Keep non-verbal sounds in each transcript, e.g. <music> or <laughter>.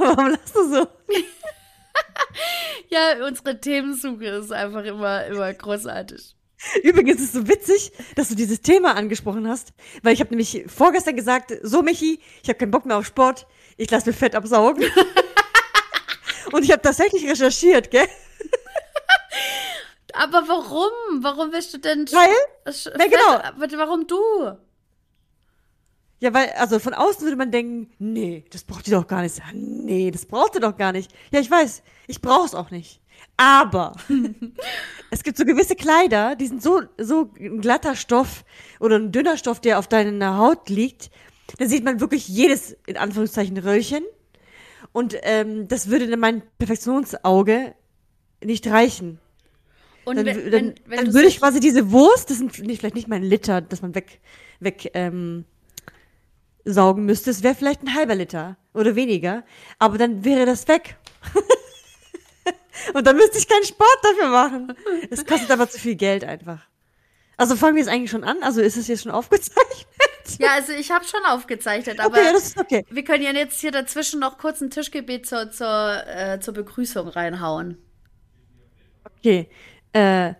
Warum lachst du so? <laughs> Ja, unsere Themensuche ist einfach immer, immer großartig. Übrigens ist es so witzig, dass du dieses Thema angesprochen hast, weil ich habe nämlich vorgestern gesagt, so Michi, ich habe keinen Bock mehr auf Sport, ich lasse mir Fett absaugen. <laughs> Und ich habe tatsächlich recherchiert, gell? Aber warum? Warum willst du denn... Weil? sch- Na, genau. Warum du? Ja, weil, also von außen würde man denken, nee, das braucht ihr doch gar nicht. Ja, Nee, das braucht ihr doch gar nicht. Ja, ich weiß, ich brauche es auch nicht. Aber <laughs> es gibt so gewisse Kleider, die sind so, so ein glatter Stoff oder ein dünner Stoff, der auf deiner Haut liegt. Da sieht man wirklich jedes, in Anführungszeichen, Röllchen. Und ähm, das würde in mein Perfektionsauge nicht reichen. Und Dann, wenn, dann, wenn, wenn dann würde ich quasi diese Wurst, das sind nicht, vielleicht nicht mal ein Liter, das man weg, weg ähm, saugen müsste. Es wäre vielleicht ein halber Liter oder weniger, aber dann wäre das weg. <laughs> Und dann müsste ich keinen Sport dafür machen. Es kostet aber zu viel Geld einfach. Also fangen wir jetzt eigentlich schon an? Also ist es jetzt schon aufgezeichnet? Ja, also ich habe schon aufgezeichnet, aber Okay, das ist okay. wir können ja jetzt hier dazwischen noch kurz ein Tischgebet zur, zur, äh, zur Begrüßung reinhauen. Okay. Äh,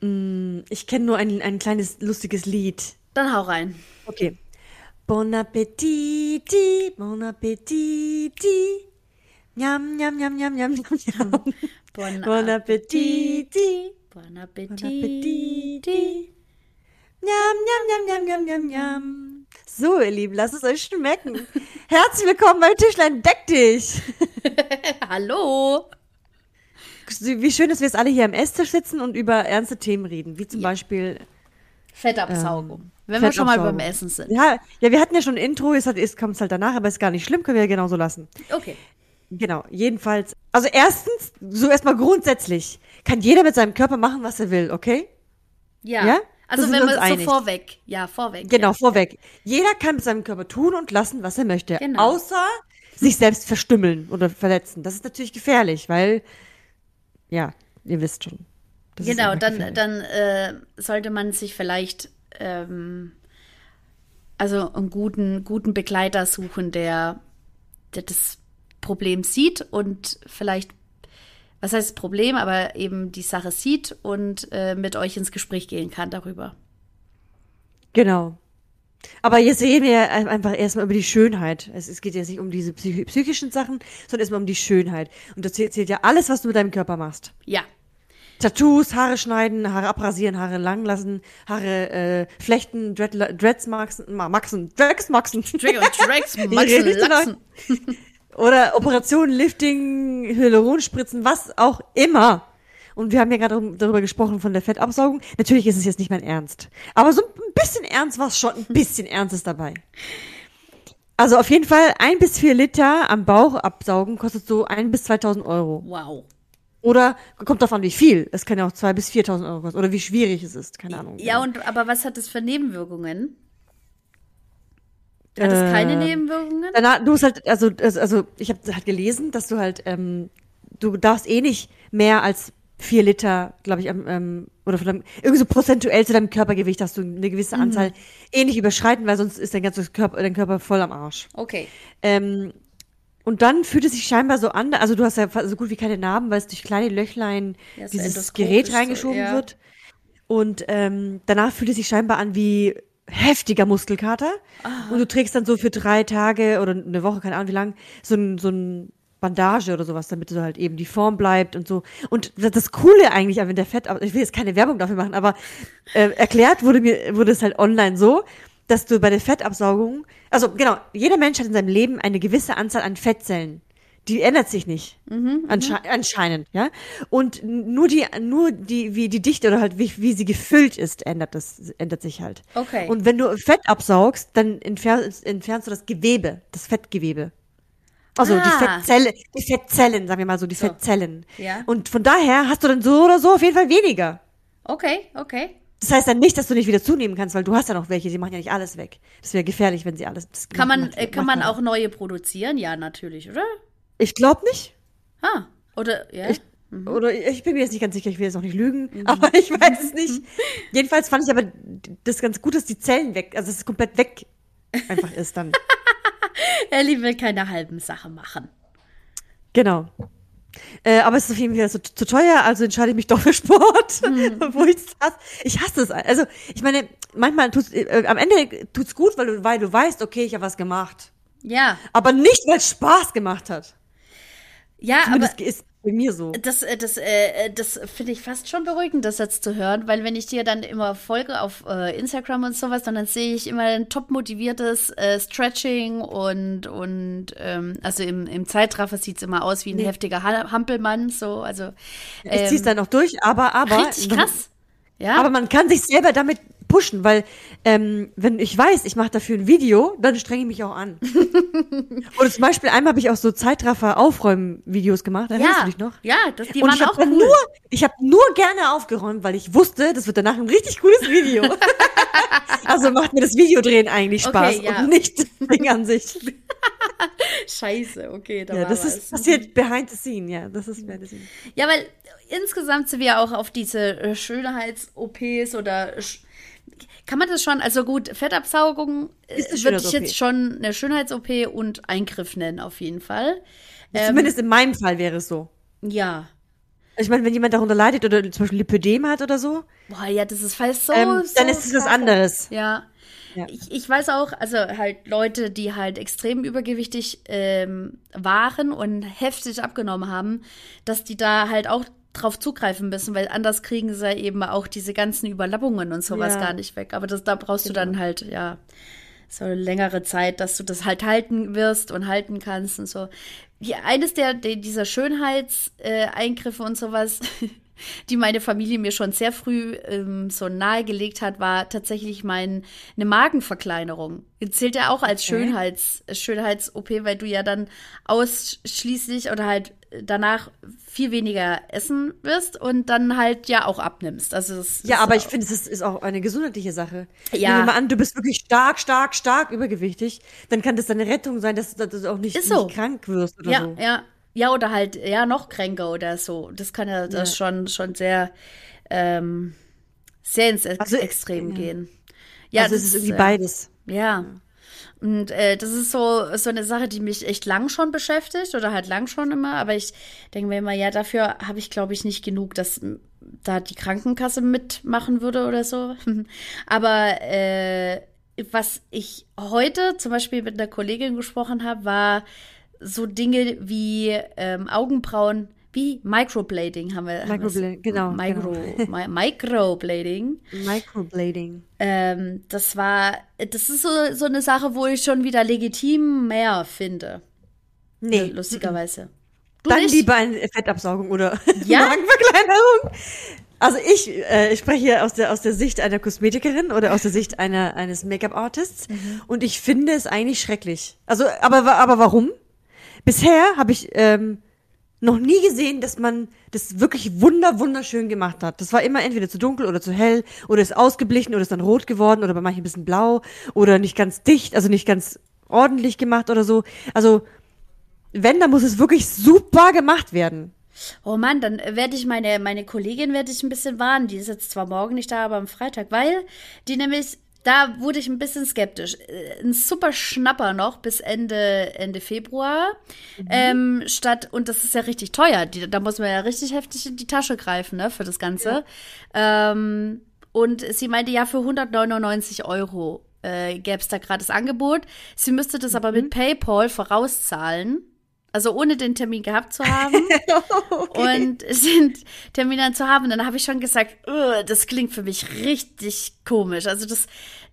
mh, ich kenne nur ein, ein kleines lustiges Lied. Dann hau rein. Okay. Bon appetiti, bon appetiti. Njam, njam, njam, njam, njam, njam. <laughs> Bon, Bon appetiti, Bon Appetit. appetiti. Njam, njam, njam, njam, njam, njam, njam. So, ihr Lieben, lasst es euch schmecken. <laughs> Herzlich willkommen bei Tischlein Deck dich. <laughs> Hallo. Wie schön, dass wir jetzt alle hier am Esstisch sitzen und über ernste Themen reden, wie zum Beispiel Fettabsaugung. Wenn wir schon mal beim Essen sind. Ja, ja, wir hatten ja schon ein Intro, es, hat, es kommt halt danach, aber ist gar nicht schlimm, können wir ja genauso lassen. Okay. Genau, jedenfalls. Also erstens, so erstmal grundsätzlich, kann jeder mit seinem Körper machen, was er will, okay? Ja. Ja? Also wenn man so einig. vorweg. Ja, vorweg. Genau, vorweg. Jeder kann mit seinem Körper tun und lassen, was er möchte. Genau. Außer sich selbst verstümmeln oder verletzen. Das ist natürlich gefährlich, weil, ja, ihr wisst schon. Das Genau, dann, gefährlich. dann äh, sollte man sich vielleicht ähm, also einen guten, guten Begleiter suchen, der, der das Problem sieht und vielleicht, was heißt Problem, aber eben die Sache sieht und äh, mit euch ins Gespräch gehen kann darüber. Genau. Aber jetzt reden wir ja einfach erstmal über die Schönheit. Es, es geht jetzt nicht um diese psych psychischen Sachen, sondern erstmal um die Schönheit. Und das zählt ja alles, was du mit deinem Körper machst. Ja, Tattoos, Haare schneiden, Haare abrasieren, Haare lang lassen, Haare äh, flechten, Dread, Dreads maxen, ma- maxen, Drags maxen. Wie <laughs> Maxen, denn Lachsen. Oder Operationen, Lifting, Hyaluronspritzen, was auch immer. Und wir haben ja gerade darüber gesprochen von der Fettabsaugung. Natürlich ist es jetzt nicht mein Ernst. Aber so ein bisschen ernst war es schon. Ein bisschen Ernst ist dabei. Also auf jeden Fall ein bis vier Liter am Bauch absaugen kostet so ein bis 2000 Euro. Wow. Oder kommt davon wie viel. Es kann ja auch zwei bis 4000 Euro kosten. Oder wie schwierig es ist. Keine Ahnung. Ja, und aber was hat das für Nebenwirkungen? Hat es keine Ähm, Nebenwirkungen? Danach, du hast halt, also, also ich habe halt gelesen, dass du halt, ähm, du darfst eh nicht mehr als vier Liter, glaube ich, ähm, oder von deinem, irgendwie so prozentuell zu deinem Körpergewicht hast du eine gewisse Mhm. Anzahl eh nicht überschreiten, weil sonst ist dein ganzes Körper, dein Körper voll am Arsch. Okay. Ähm, und dann fühlt es sich scheinbar so an, also du hast ja so gut wie keine Narben, weil es durch kleine Löchlein Ja, so dieses Gerät so, reingeschoben ja. wird. Und ähm, danach fühlt es sich scheinbar an wie heftiger Muskelkater. Und du trägst dann so für drei Tage oder eine Woche, keine Ahnung wie lang, so ein, so ein Bandage oder sowas, damit so halt eben die Form bleibt und so. Und das, das Coole eigentlich, wenn der Fett, ich will jetzt keine Werbung dafür machen, aber äh, erklärt wurde mir, wurde es halt online so, dass du bei der Fettabsaugung, also genau, jeder Mensch hat in seinem Leben eine gewisse Anzahl an Fettzellen. Die ändert sich nicht. Ansche anscheinend, ja. Und nur die, nur die, wie die Dichte oder halt wie, wie sie gefüllt ist, ändert das, ändert sich halt. Okay. Und wenn du Fett absaugst, dann entfernst, entfernst du das Gewebe, das Fettgewebe. Also die Ah. Fettzelle, die Fettzellen, sagen wir mal so, die So. Fettzellen. Ja. Und von daher hast du dann so oder so auf jeden Fall weniger. Okay, okay. Das heißt dann nicht, dass du nicht wieder zunehmen kannst, weil du hast ja noch welche, sie machen ja nicht alles weg. Das wäre gefährlich, wenn sie alles. Kann man, macht- äh, kann man auch neue produzieren? Ja, natürlich, oder? Ich glaube nicht. Ah, oder, ja? Ich, Oder ich bin mir jetzt nicht ganz sicher, ich will jetzt auch nicht lügen, <laughs> aber ich weiß es nicht. <laughs> Jedenfalls fand ich aber das ganz gut, dass die Zellen weg, also dass es komplett weg einfach ist dann. <laughs> Ellie will keine halben Sachen machen. Genau. Äh, aber es ist auf jeden Fall zu, zu teuer, also entscheide ich mich doch für Sport, <laughs> wo ich hasse. Ich hasse es. Also, ich meine, manchmal tut's, äh, am Ende tut's gut, weil du, weil du weißt, okay, ich habe was gemacht. Ja, Aber nicht, weil es Spaß gemacht hat. ja, aber Zumindest ist bei mir so. das, äh, das, äh, das finde ich fast schon beruhigend, das jetzt zu hören, weil wenn ich dir dann immer folge auf äh, Instagram und sowas, dann, dann sehe ich immer ein top motiviertes äh, Stretching und, und ähm, also im, im Zeitraffer sieht's immer aus wie ein heftiger Ha- Hampelmann, so, also Ich ähm, zieh's dann auch durch, aber, aber. richtig krass. Ja, Aber man kann sich selber damit pushen, weil ähm, wenn ich weiß, ich mache dafür ein Video, dann strenge ich mich auch an. <laughs> Oder zum Beispiel einmal habe ich auch so Zeitraffer-Aufräumen-Videos gemacht. Erinnerst ja, du dich noch? ja, das, die Und waren auch cool. nur, ich habe nur gerne aufgeräumt, weil ich wusste, das wird danach ein richtig cooles Video. <laughs> also macht mir das Videodrehen eigentlich Spaß Okay, ja. und nicht das Ding an sich. Scheiße, okay, da Ja, das was. ist passiert behind the scene, ja, das ist behind the scene. Ja, weil insgesamt sind wir auch auf diese äh, Schönheits-OPs oder sch- kann man das schon, also gut, Fettabsaugung äh, würde ich jetzt schon eine Schönheits-OP und Eingriff nennen, auf jeden Fall. Ähm, Zumindest in meinem Fall wäre es so. Ja. Ich meine, wenn jemand darunter leidet oder zum Beispiel Lipödem hat oder so, Boah, ja, das ist fast so. ähm, so dann ist es was anderes. Ja. Ja. Ich, ich weiß auch, also halt Leute, die halt extrem übergewichtig ähm, waren und heftig abgenommen haben, dass die da halt auch drauf zugreifen müssen, weil anders kriegen sie eben auch diese ganzen Überlappungen und sowas Ja. gar nicht weg. Aber das, da brauchst du Genau. dann halt, ja, so eine längere Zeit, dass du das halt halten wirst und halten kannst und so. Die, eines der, der dieser Schönheitseingriffe äh, und sowas, <laughs> die meine Familie mir schon sehr früh ähm, so nahegelegt hat, war tatsächlich mein eine Magenverkleinerung. Zählt ja auch als Okay. Schönheits Schönheits-OP, weil du ja dann ausschließlich oder halt danach viel weniger essen wirst und dann halt ja auch abnimmst. Also das, Ja, das aber ich finde, es ist, ist auch eine gesundheitliche Sache. Ja. Nehmen wir mal an, du bist wirklich stark, stark, stark übergewichtig, dann kann das deine Rettung sein, dass, dass du auch nicht, so. nicht krank wirst oder ja, so. ja, ja oder halt ja noch kränker oder so. Das kann ja das schon schon sehr ähm, sehr ins Ex Also, Extrem ja. gehen. Ja, also das es ist irgendwie äh, beides. Ja. Und äh, das ist so, so eine Sache, die mich echt lang schon beschäftigt oder halt lang schon immer. Aber ich denke mir immer, ja, dafür habe ich, glaube ich, nicht genug, dass da die Krankenkasse mitmachen würde oder so. <laughs> Aber äh, was ich heute zum Beispiel mit einer Kollegin gesprochen habe, war so Dinge wie ähm, Augenbrauen, wie Microblading haben wir. Microblading, genau, Micro, genau. Mi Microblading. <laughs> Microblading. Ähm, das war, das ist so, so eine Sache, wo ich schon wieder legitim mehr finde. Nee, Lustigerweise. Du dann nicht? lieber eine Fettabsaugung oder <laughs> Ja? Magenverkleinerung. Also ich, äh, ich spreche hier aus der, aus der Sicht einer Kosmetikerin oder aus der Sicht einer, eines Make-up-Artists Mhm. und ich finde es eigentlich schrecklich. Also, aber, aber warum? Bisher habe ich ähm, noch nie gesehen, dass man das wirklich wunder, wunderschön gemacht hat. Das war immer entweder zu dunkel oder zu hell oder ist ausgeblichen oder ist dann rot geworden oder bei manchen ein bisschen blau oder nicht ganz dicht, also nicht ganz ordentlich gemacht oder so. Also, wenn, dann muss es wirklich super gemacht werden. Oh Mann, dann werde ich meine, meine Kollegin werde ich ein bisschen warnen. Die ist jetzt zwar morgen nicht da, aber am Freitag, weil die nämlich, da wurde ich ein bisschen skeptisch. Äh, Ein super Schnapper noch bis Ende, Ende Februar. Ähm, statt, und das ist ja richtig teuer. Die, da muss man ja richtig heftig in die Tasche greifen, ne, für das Ganze. Ähm, und sie meinte, ja, für 199 Euro äh, gäbe es da gerade das Angebot. Sie müsste das aber mit PayPal vorauszahlen. Also ohne den Termin gehabt zu haben <laughs> und den Termin dann zu haben. Dann habe ich schon gesagt, "Ugh, das klingt für mich richtig komisch. Also das,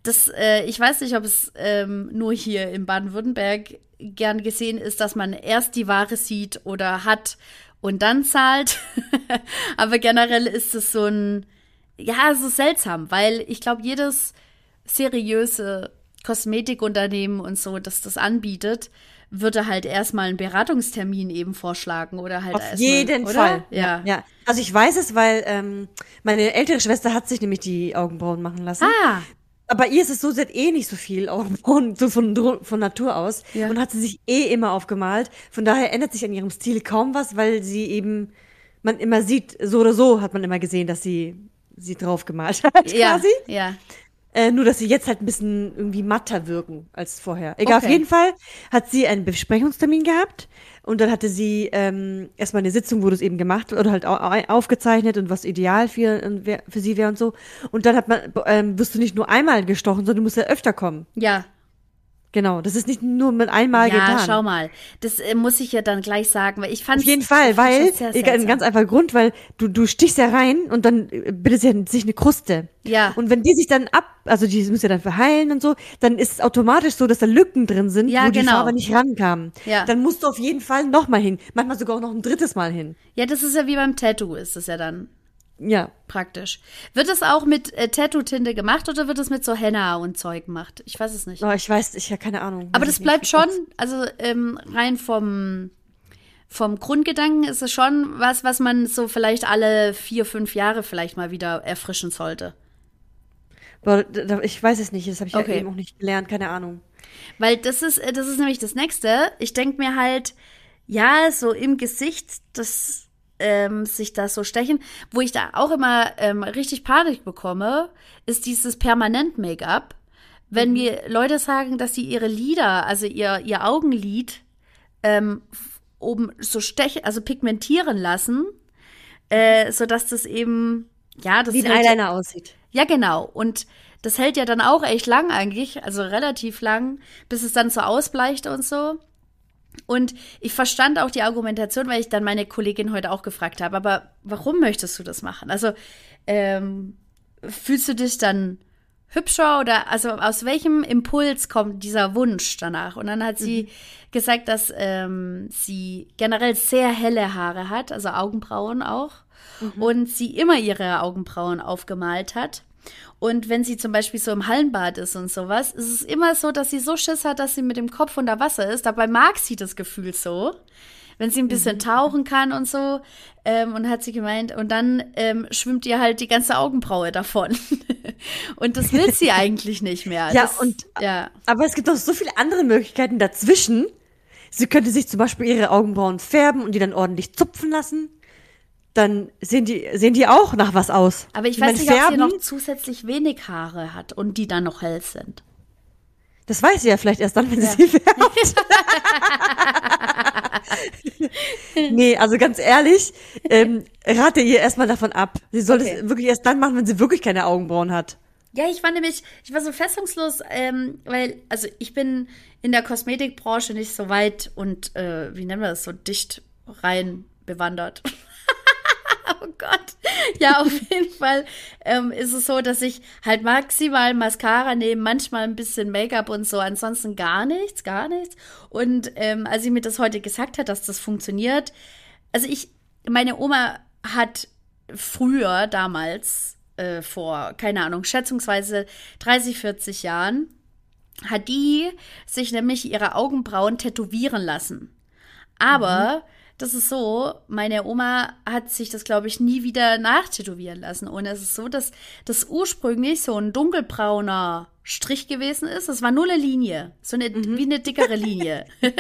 das, äh, ich weiß nicht, ob es ähm, nur hier in Baden-Württemberg gern gesehen ist, dass man erst die Ware sieht oder hat und dann zahlt. <laughs> Aber generell ist es so ein, ja, es ist seltsam, weil ich glaube, jedes seriöse Kosmetikunternehmen und so, das das anbietet, würde halt erstmal einen Beratungstermin eben vorschlagen oder halt Auf erstmal, jeden oder? Fall. Ja. ja. Also ich weiß es, weil ähm, meine ältere Schwester hat sich nämlich die Augenbrauen machen lassen. Ah, Aber ihr ist es so, sie hat eh nicht so viel Augenbrauen, so von, von Natur aus. Ja. Und hat sie sich eh immer aufgemalt. Von daher ändert sich an ihrem Stil kaum was, weil sie eben man immer sieht, so oder so hat man immer gesehen, dass sie sie drauf gemalt <laughs> hat Ja, quasi. ja. Äh, nur, dass sie jetzt halt ein bisschen irgendwie matter wirken als vorher. Egal, Okay. auf jeden Fall hat sie einen Besprechungstermin gehabt und dann hatte sie ähm, erstmal eine Sitzung, wo das eben gemacht oder halt au au- aufgezeichnet und was ideal für, für sie wäre und so. Und dann hat man, ähm, wirst du nicht nur einmal gestochen, sondern du musst ja öfter kommen. Ja, Genau, das ist nicht nur mit einmal ja, getan. schau mal. Das äh, muss ich ja dann gleich sagen, weil ich fand Auf jeden Fall, weil, sehr egal, ein ganz einfacher Grund, weil du, du stichst ja rein und dann äh, bildet ja- sich eine Kruste. Ja. Und wenn die sich dann ab, also die muss ja dann verheilen und so, dann ist es automatisch so, dass da Lücken drin sind, Ja, wo die genau. Farbe nicht rankam. Ja. Dann musst du auf jeden Fall nochmal hin. Manchmal sogar auch noch ein drittes Mal hin. Ja, das ist ja wie beim Tattoo, ist es ja dann Ja. praktisch. Wird es auch mit äh, Tattoo-Tinte gemacht oder wird es mit so Henna und Zeug gemacht? Ich weiß es nicht. Oh, ich weiß, ich habe keine Ahnung. Aber das bleibt schon, also ähm, rein vom, vom Grundgedanken ist es schon was, was man so vielleicht alle vier, fünf Jahre vielleicht mal wieder erfrischen sollte. Ich weiß es nicht, das habe ich Okay. ja eben auch nicht gelernt, keine Ahnung. Weil das ist, äh, das ist nämlich das Nächste. Ich denke mir halt, ja, so im Gesicht, das ähm, sich das so stechen, wo ich da auch immer ähm, richtig Panik bekomme, ist dieses Permanent-Make-up. Wenn mir Leute sagen, dass sie ihre Lider, also ihr, ihr Augenlid, ähm, oben so stechen, also pigmentieren lassen, äh, sodass das eben, ja, das Wie ein hält- Eyeliner aussieht. ja, genau. Und das hält ja dann auch echt lang eigentlich, also relativ lang, bis es dann so ausbleicht und so. Und ich verstand auch die Argumentation, weil ich dann meine Kollegin heute auch gefragt habe, aber warum möchtest du das machen? Also ähm, fühlst du dich dann hübscher oder also aus welchem Impuls kommt dieser Wunsch danach? Und dann hat sie gesagt, dass ähm, sie generell sehr helle Haare hat, also Augenbrauen auch, und sie immer ihre Augenbrauen aufgemalt hat. Und wenn sie zum Beispiel so im Hallenbad ist und sowas, ist es immer so, dass sie so Schiss hat, dass sie mit dem Kopf unter Wasser ist. Dabei mag sie das Gefühl so. Wenn sie ein bisschen tauchen kann und so. Ähm, und hat sie gemeint, und dann ähm, schwimmt ihr halt die ganze Augenbraue davon. <laughs> und das will sie <laughs> eigentlich nicht mehr. Ja, das, und- ja. Aber es gibt auch so viele andere Möglichkeiten dazwischen. Sie könnte sich zum Beispiel ihre Augenbrauen färben und die dann ordentlich zupfen lassen. Dann sehen die, sehen die auch nach was aus. Aber ich meine, weiß nicht, ob sie färben, noch zusätzlich wenig Haare hat und die dann noch hell sind. Das weiß sie ja vielleicht erst dann, wenn Ja. sie sie färbt. <laughs> nee, also ganz ehrlich, ähm, rate ihr erstmal davon ab. Sie soll Okay. es wirklich erst dann machen, wenn sie wirklich keine Augenbrauen hat. Ja, ich war nämlich, ich war so fassungslos, ähm, weil, also ich bin in der Kosmetikbranche nicht so weit und, äh, wie nennen wir das, so dicht rein bewandert. <laughs> oh Gott. Ja, auf jeden Fall ähm, ist es so, dass ich halt maximal Mascara nehme, manchmal ein bisschen Make-up und so, ansonsten gar nichts, gar nichts. Und ähm, als sie mir das heute gesagt hat, dass das funktioniert, also ich, meine Oma hat früher damals, äh, vor, keine Ahnung, schätzungsweise 30, 40 Jahren, hat die sich nämlich ihre Augenbrauen tätowieren lassen. Aber das ist so, meine Oma hat sich das, glaube ich, nie wieder nachtätowieren lassen. Und es ist so, dass das ursprünglich so ein dunkelbrauner Strich gewesen ist. Es war nur eine Linie. So eine, wie eine dickere Linie. <laughs> und,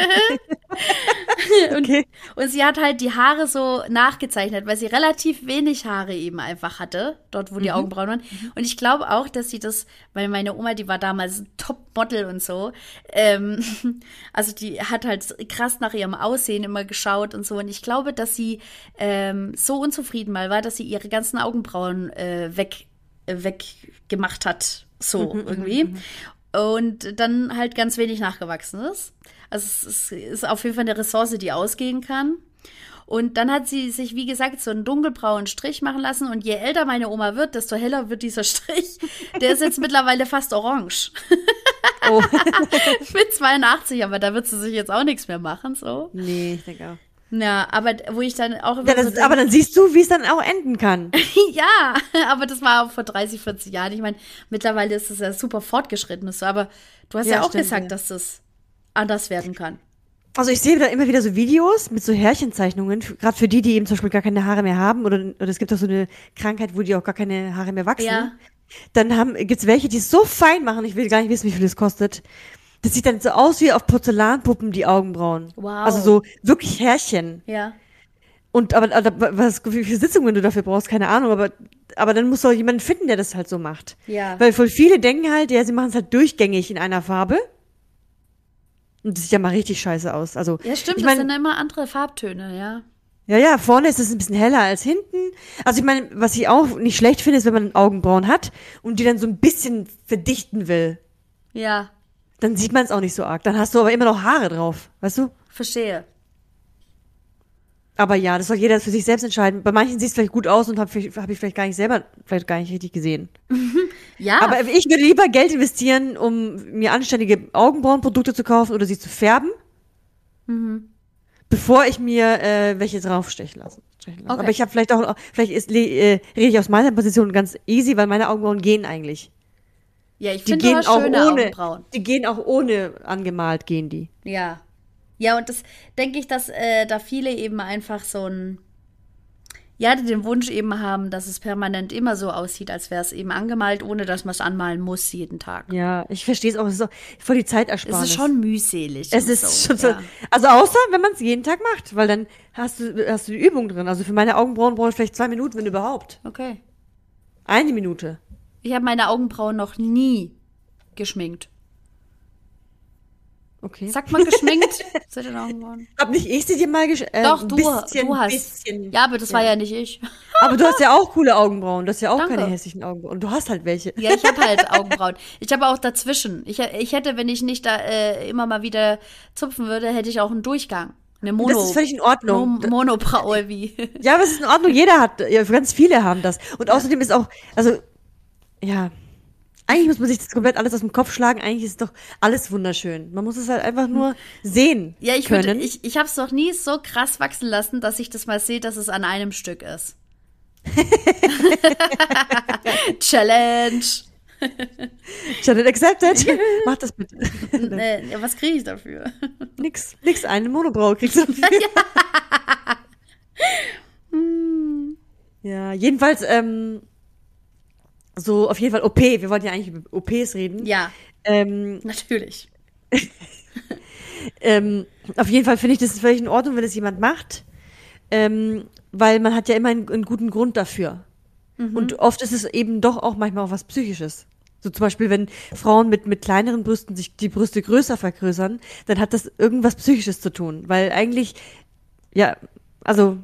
Okay. und sie hat halt die Haare so nachgezeichnet, weil sie relativ wenig Haare eben einfach hatte, dort wo die Augenbrauen waren. Und ich glaube auch, dass sie das, weil meine Oma, die war damals ein Top-Model und so, ähm, <laughs> also die hat halt krass nach ihrem Aussehen immer geschaut und so. Und ich glaube, dass sie ähm, so unzufrieden mal war, dass sie ihre ganzen Augenbrauen äh, weg, äh, weggemacht hat. So irgendwie. Und dann halt ganz wenig nachgewachsen ist. Also es ist, ist auf jeden Fall eine Ressource, die ausgehen kann. Und dann hat sie sich, wie gesagt, so einen dunkelbraunen Strich machen lassen. Und je älter meine Oma wird, desto heller wird dieser <laughs> Strich. Der ist jetzt mittlerweile fast orange. Oh. <laughs> Mit 82, aber da wird sie sich jetzt auch nichts mehr machen, so. nee, ich denke auch. Ja, aber wo ich dann auch immer Ja, so das, aber dann siehst du, wie es dann auch enden kann. <laughs> ja, aber das war auch vor 30, 40 Jahren. Ich meine, mittlerweile ist es ja super fortgeschritten. So, aber du hast ja, Ja, auch stimmt, gesagt, ja. dass das anders werden kann. Also ich sehe da immer wieder so Videos mit so Härchenzeichnungen, gerade für die, die eben zum Beispiel gar keine Haare mehr haben oder, oder es gibt auch so eine Krankheit, wo die auch gar keine Haare mehr wachsen. Ja. Dann haben, gibt's welche, die es so fein machen, ich will gar nicht wissen, wie viel das kostet. Das sieht dann so aus wie auf Porzellanpuppen, die Augenbrauen. Wow. Also so wirklich Härchen. Ja. Und aber, aber was wie viele Sitzungen du dafür brauchst, keine Ahnung, aber aber dann musst du auch jemanden finden, der das halt so macht. Ja. Weil voll viele denken halt, ja, sie machen es halt durchgängig in einer Farbe. Und das sieht ja mal richtig scheiße aus. Also Ja, stimmt, ich das mein, sind immer andere Farbtöne, ja. ja, ja, vorne ist es ein bisschen heller als hinten. Also ich meine, was ich auch nicht schlecht finde, ist, wenn man Augenbrauen hat und die dann so ein bisschen verdichten will. Ja, Dann sieht man es auch nicht so arg. Dann hast du aber immer noch Haare drauf, weißt du? verstehe. Aber ja, das soll jeder für sich selbst entscheiden. Bei manchen sieht es vielleicht gut aus und habe hab ich vielleicht gar nicht selber, vielleicht gar nicht richtig gesehen. <laughs> Ja, Aber ich würde lieber Geld investieren, um mir anständige Augenbrauenprodukte zu kaufen oder sie zu färben, Mhm. bevor ich mir äh, welche draufstechen lasse. Okay. Aber ich habe vielleicht auch, vielleicht ist, äh, rede ich aus meiner Position ganz easy, weil meine Augenbrauen gehen eigentlich. Ja, ich Die finde, gehen auch schöne ohne, Augenbrauen. die gehen auch ohne angemalt gehen die. Ja. Ja, und das denke ich, dass äh, da viele eben einfach so ein, ja, die den Wunsch eben haben, dass es permanent immer so aussieht, als wäre es eben angemalt, ohne dass man es anmalen muss jeden Tag. Ja, ich verstehe es auch. Es ist auch voll die Es ist schon mühselig. Es ist so, schon so. ja. Also außer, wenn man es jeden Tag macht, weil dann hast du, hast du die Übung drin. Also für meine Augenbrauen brauche ich vielleicht zwei Minuten, wenn überhaupt. Okay. Eine Minute. Ich habe meine Augenbrauen noch nie geschminkt. Okay. Sag mal geschminkt <laughs> Augenbrauen. Hab nicht ich sie dir mal gesch äh, Doch, du, bisschen, du hast. Bisschen. Ja, aber das war ja nicht ich. <laughs> Aber du hast ja auch coole Augenbrauen. Du hast ja auch Danke. keine hässlichen Augenbrauen. Und du hast halt welche. Ja, ich habe halt <laughs> Augenbrauen. Ich habe auch dazwischen. Ich, ich hätte, wenn ich nicht da äh, immer mal wieder zupfen würde, hätte ich auch einen Durchgang. Eine Mono. Das ist völlig in Ordnung. Mo Monobraue wie. Ja, aber es ist in Ordnung. Jeder hat, ja, ganz viele haben das. Und außerdem ist auch, also, ja. Eigentlich muss man sich das komplett alles aus dem Kopf schlagen. Eigentlich ist doch alles wunderschön. Man muss es halt einfach nur sehen Ja, ich können. würde, ich, ich habe es noch nie so krass wachsen lassen, dass ich das mal sehe, dass es an einem Stück ist. <laughs> Challenge. Challenge accepted. <laughs> Mach das bitte. ja, was kriege ich dafür? nix, nix, eine Monobraue kriegst du. <laughs> ja, jedenfalls, ähm, so auf jeden Fall OP. Wir wollten ja eigentlich über OPs reden. Ja, Ähm, natürlich. <laughs> ähm, auf jeden Fall finde ich das völlig in Ordnung, wenn es jemand macht, ähm, weil man hat ja immer einen, einen guten Grund dafür. Und oft ist es eben doch auch manchmal auch was Psychisches. So zum Beispiel, wenn Frauen mit, mit kleineren Brüsten sich die Brüste größer vergrößern, dann hat das irgendwas Psychisches zu tun. Weil eigentlich, ja, also,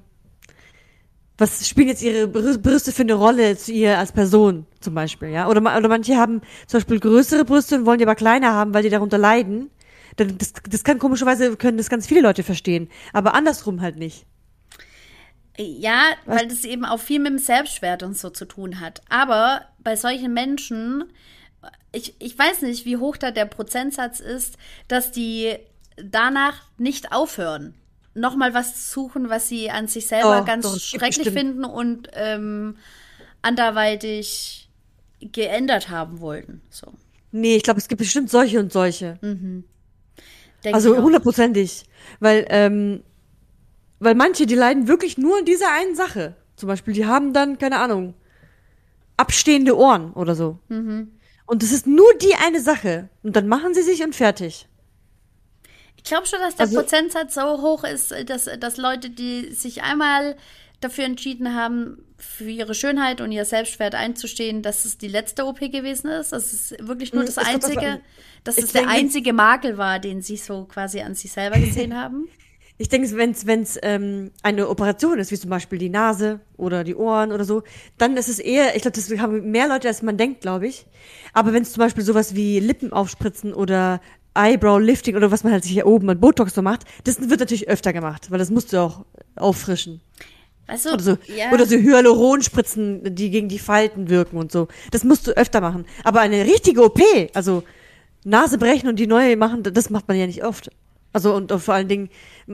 was spielen jetzt ihre Brü- Brüste für eine Rolle zu ihr als Person zum Beispiel, ja? Oder, oder manche haben zum Beispiel größere Brüste und wollen die aber kleiner haben, weil die darunter leiden. Das, das kann komischerweise, können das ganz viele Leute verstehen. Aber andersrum halt nicht. Ja, weil das eben auch viel mit dem Selbstwert und so zu tun hat. Aber bei solchen Menschen, ich, ich weiß nicht, wie hoch da der Prozentsatz ist, dass die danach nicht aufhören, nochmal was suchen, was sie an sich selber Doch, ganz doch, es schrecklich bestimmt. finden und ähm, anderweitig geändert haben wollten. So. Nee, ich glaube, es gibt bestimmt solche und solche. Denk Also hundertprozentig. Weil, ähm, weil manche, die leiden wirklich nur an dieser einen Sache. Zum Beispiel, die haben dann, keine Ahnung, abstehende Ohren oder so. Mhm. Und das ist nur die eine Sache. Und dann machen sie sich und fertig. Ich glaube schon, dass der Also- Prozentsatz so hoch ist, dass, dass Leute, die sich einmal dafür entschieden haben, für ihre Schönheit und ihr Selbstwert einzustehen, dass es die letzte OP gewesen ist. Das ist wirklich nur Mm, das einzige, an. dass Ich es der einzige Makel war, den sie so quasi an sich selber gesehen haben. <laughs> Ich denke, wenn es ähm, eine Operation ist, wie zum Beispiel die Nase oder die Ohren oder so, dann ist es eher, ich glaube, das haben mehr Leute, als man denkt, glaube ich. Aber wenn es zum Beispiel sowas wie Lippen aufspritzen oder Eyebrow Lifting oder was man halt sich hier oben an Botox so macht, das wird natürlich öfter gemacht, weil das musst du auch auffrischen. Weißt du, Oder so, ja, oder so Hyaluronspritzen, die gegen die Falten wirken und so. Das musst du öfter machen. Aber eine richtige OP, also Nase brechen und die neue machen, das macht man ja nicht oft. Also und, und vor allen Dingen,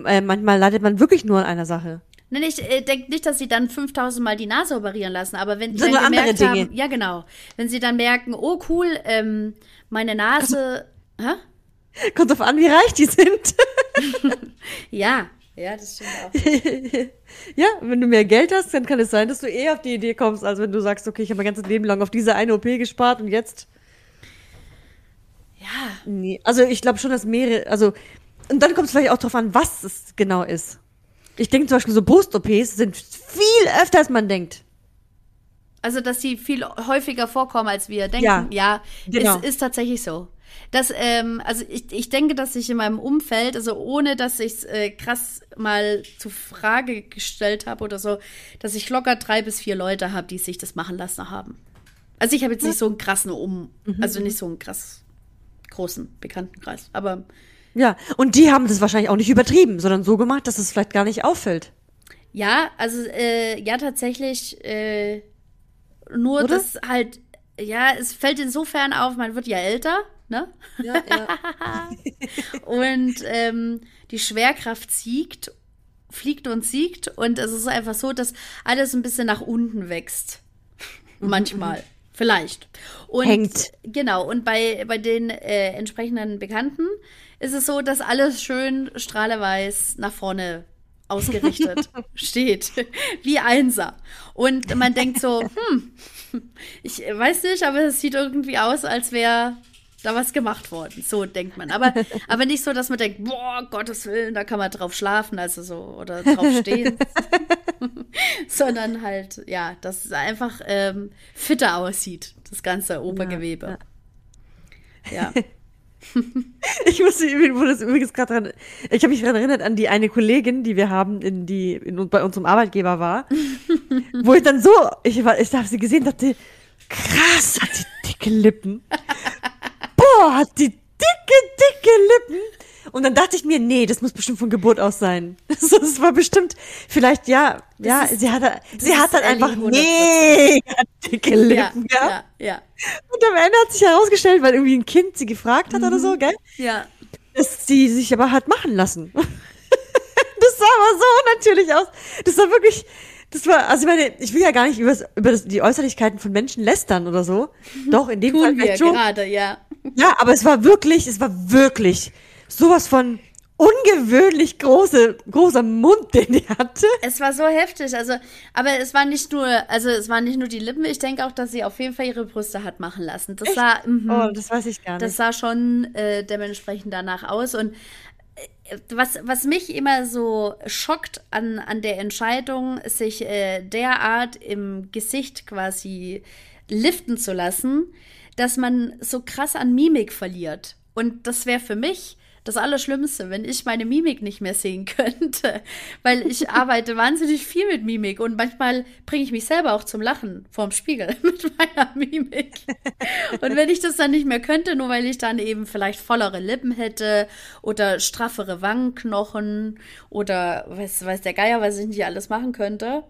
äh, manchmal leidet man wirklich nur an einer Sache. Nein, ich äh, denke nicht, dass sie dann 5000 Mal die Nase operieren lassen, aber wenn sie dann gemerkt haben, ja genau, wenn sie dann merken, oh cool, ähm, meine Nase, hä? <laughs> Kommt drauf an, wie reich die sind. <laughs> Ja, ja, das stimmt auch. <laughs> ja, wenn du mehr Geld hast, dann kann es sein, dass du eher auf die Idee kommst, als wenn du sagst, okay, ich habe mein ganzes Leben lang auf diese eine OP gespart und jetzt. Ja, Nee. Also ich glaube schon, dass mehrere, also und dann kommt es vielleicht auch drauf an, was es genau ist. Ich denke zum Beispiel, so Brust-OPs sind viel öfter, als man denkt. Also, dass sie viel häufiger vorkommen, als wir denken. Ja, Ja, genau. ist, ist tatsächlich so. Das, ähm, also ich, ich denke, dass ich in meinem Umfeld, also ohne dass ich es äh, krass mal zur Frage gestellt habe oder so, dass ich locker drei bis vier Leute habe, die sich das machen lassen haben. Also ich habe jetzt nicht so einen krassen Um, also nicht so einen krass großen Bekanntenkreis, aber Ja, und die haben das wahrscheinlich auch nicht übertrieben, sondern so gemacht, dass es vielleicht gar nicht auffällt. Ja, also äh, ja, tatsächlich äh, nur Oder? das halt, ja, es fällt insofern auf, man wird ja älter, ne? Ja, ja. <laughs> Und ähm, die Schwerkraft siegt, fliegt und siegt und es ist einfach so, dass alles ein bisschen nach unten wächst. Manchmal. <laughs> Vielleicht. Und Hängt. genau, und bei, bei den äh, entsprechenden Bekannten ist es so, dass alles schön strahleweiß nach vorne ausgerichtet <laughs> steht. Wie Einser. Und man denkt so, hm, ich weiß nicht, aber es sieht irgendwie aus, als wäre da was gemacht worden. So denkt man. Aber, <laughs> aber nicht so, dass man denkt, boah, Gottes Willen, da kann man drauf schlafen, also so, oder drauf stehen. <laughs> Sondern halt, ja, dass es einfach ähm, fitter aussieht, das ganze Obergewebe. Ja. <laughs> Ich musste, übrigens gerade dran, ich habe mich daran erinnert an die eine Kollegin, die wir haben, in die in, bei unserem Arbeitgeber war, wo ich dann so, ich war, ich habe sie gesehen, dachte, krass, hat die dicke Lippen. Hat die dicke, dicke Lippen. Und dann dachte ich mir, nee, das muss bestimmt von Geburt aus sein. <laughs> Das, das war bestimmt, vielleicht, ja, ja, ist- sie hat, sie hat dann Ellie einfach 100%. mega dicke ja, Lippen, ja. ja, ja, Und am Ende hat sich herausgestellt, weil irgendwie ein Kind sie gefragt hat oder so, gell? ja. dass sie sich aber hat machen lassen. <laughs> das sah aber so natürlich aus. Das war wirklich, das war, also ich meine, ich will ja gar nicht über, über das, die Äußerlichkeiten von Menschen lästern oder so. Doch, in dem Fall Tun wir vielleicht schon. gerade, ja. Ja, aber es war wirklich, es war wirklich sowas von ungewöhnlich große, großer Mund, <laughs> den die hatte. Es war so heftig, also, aber es war nicht nur, also es waren nicht nur die Lippen, ich denke auch, dass sie auf jeden Fall ihre Brüste hat machen lassen. Das sah, mhm, Oh, das weiß ich gar nicht. das sah schon äh, dementsprechend danach aus und äh, was, was mich immer so schockt an, an der Entscheidung, sich äh, derart im Gesicht quasi liften zu lassen, dass man so krass an Mimik verliert. Und das wäre für mich das Allerschlimmste, wenn ich meine Mimik nicht mehr sehen <laughs> könnte. Weil ich <laughs> arbeite wahnsinnig viel mit Mimik und manchmal bringe ich mich selber auch zum Lachen vorm Spiegel <laughs> mit meiner Mimik. Und wenn ich das dann nicht mehr könnte, nur weil ich dann eben vielleicht vollere Lippen hätte oder straffere Wangenknochen oder weiß, weiß der Geier, was ich nicht alles machen könnte.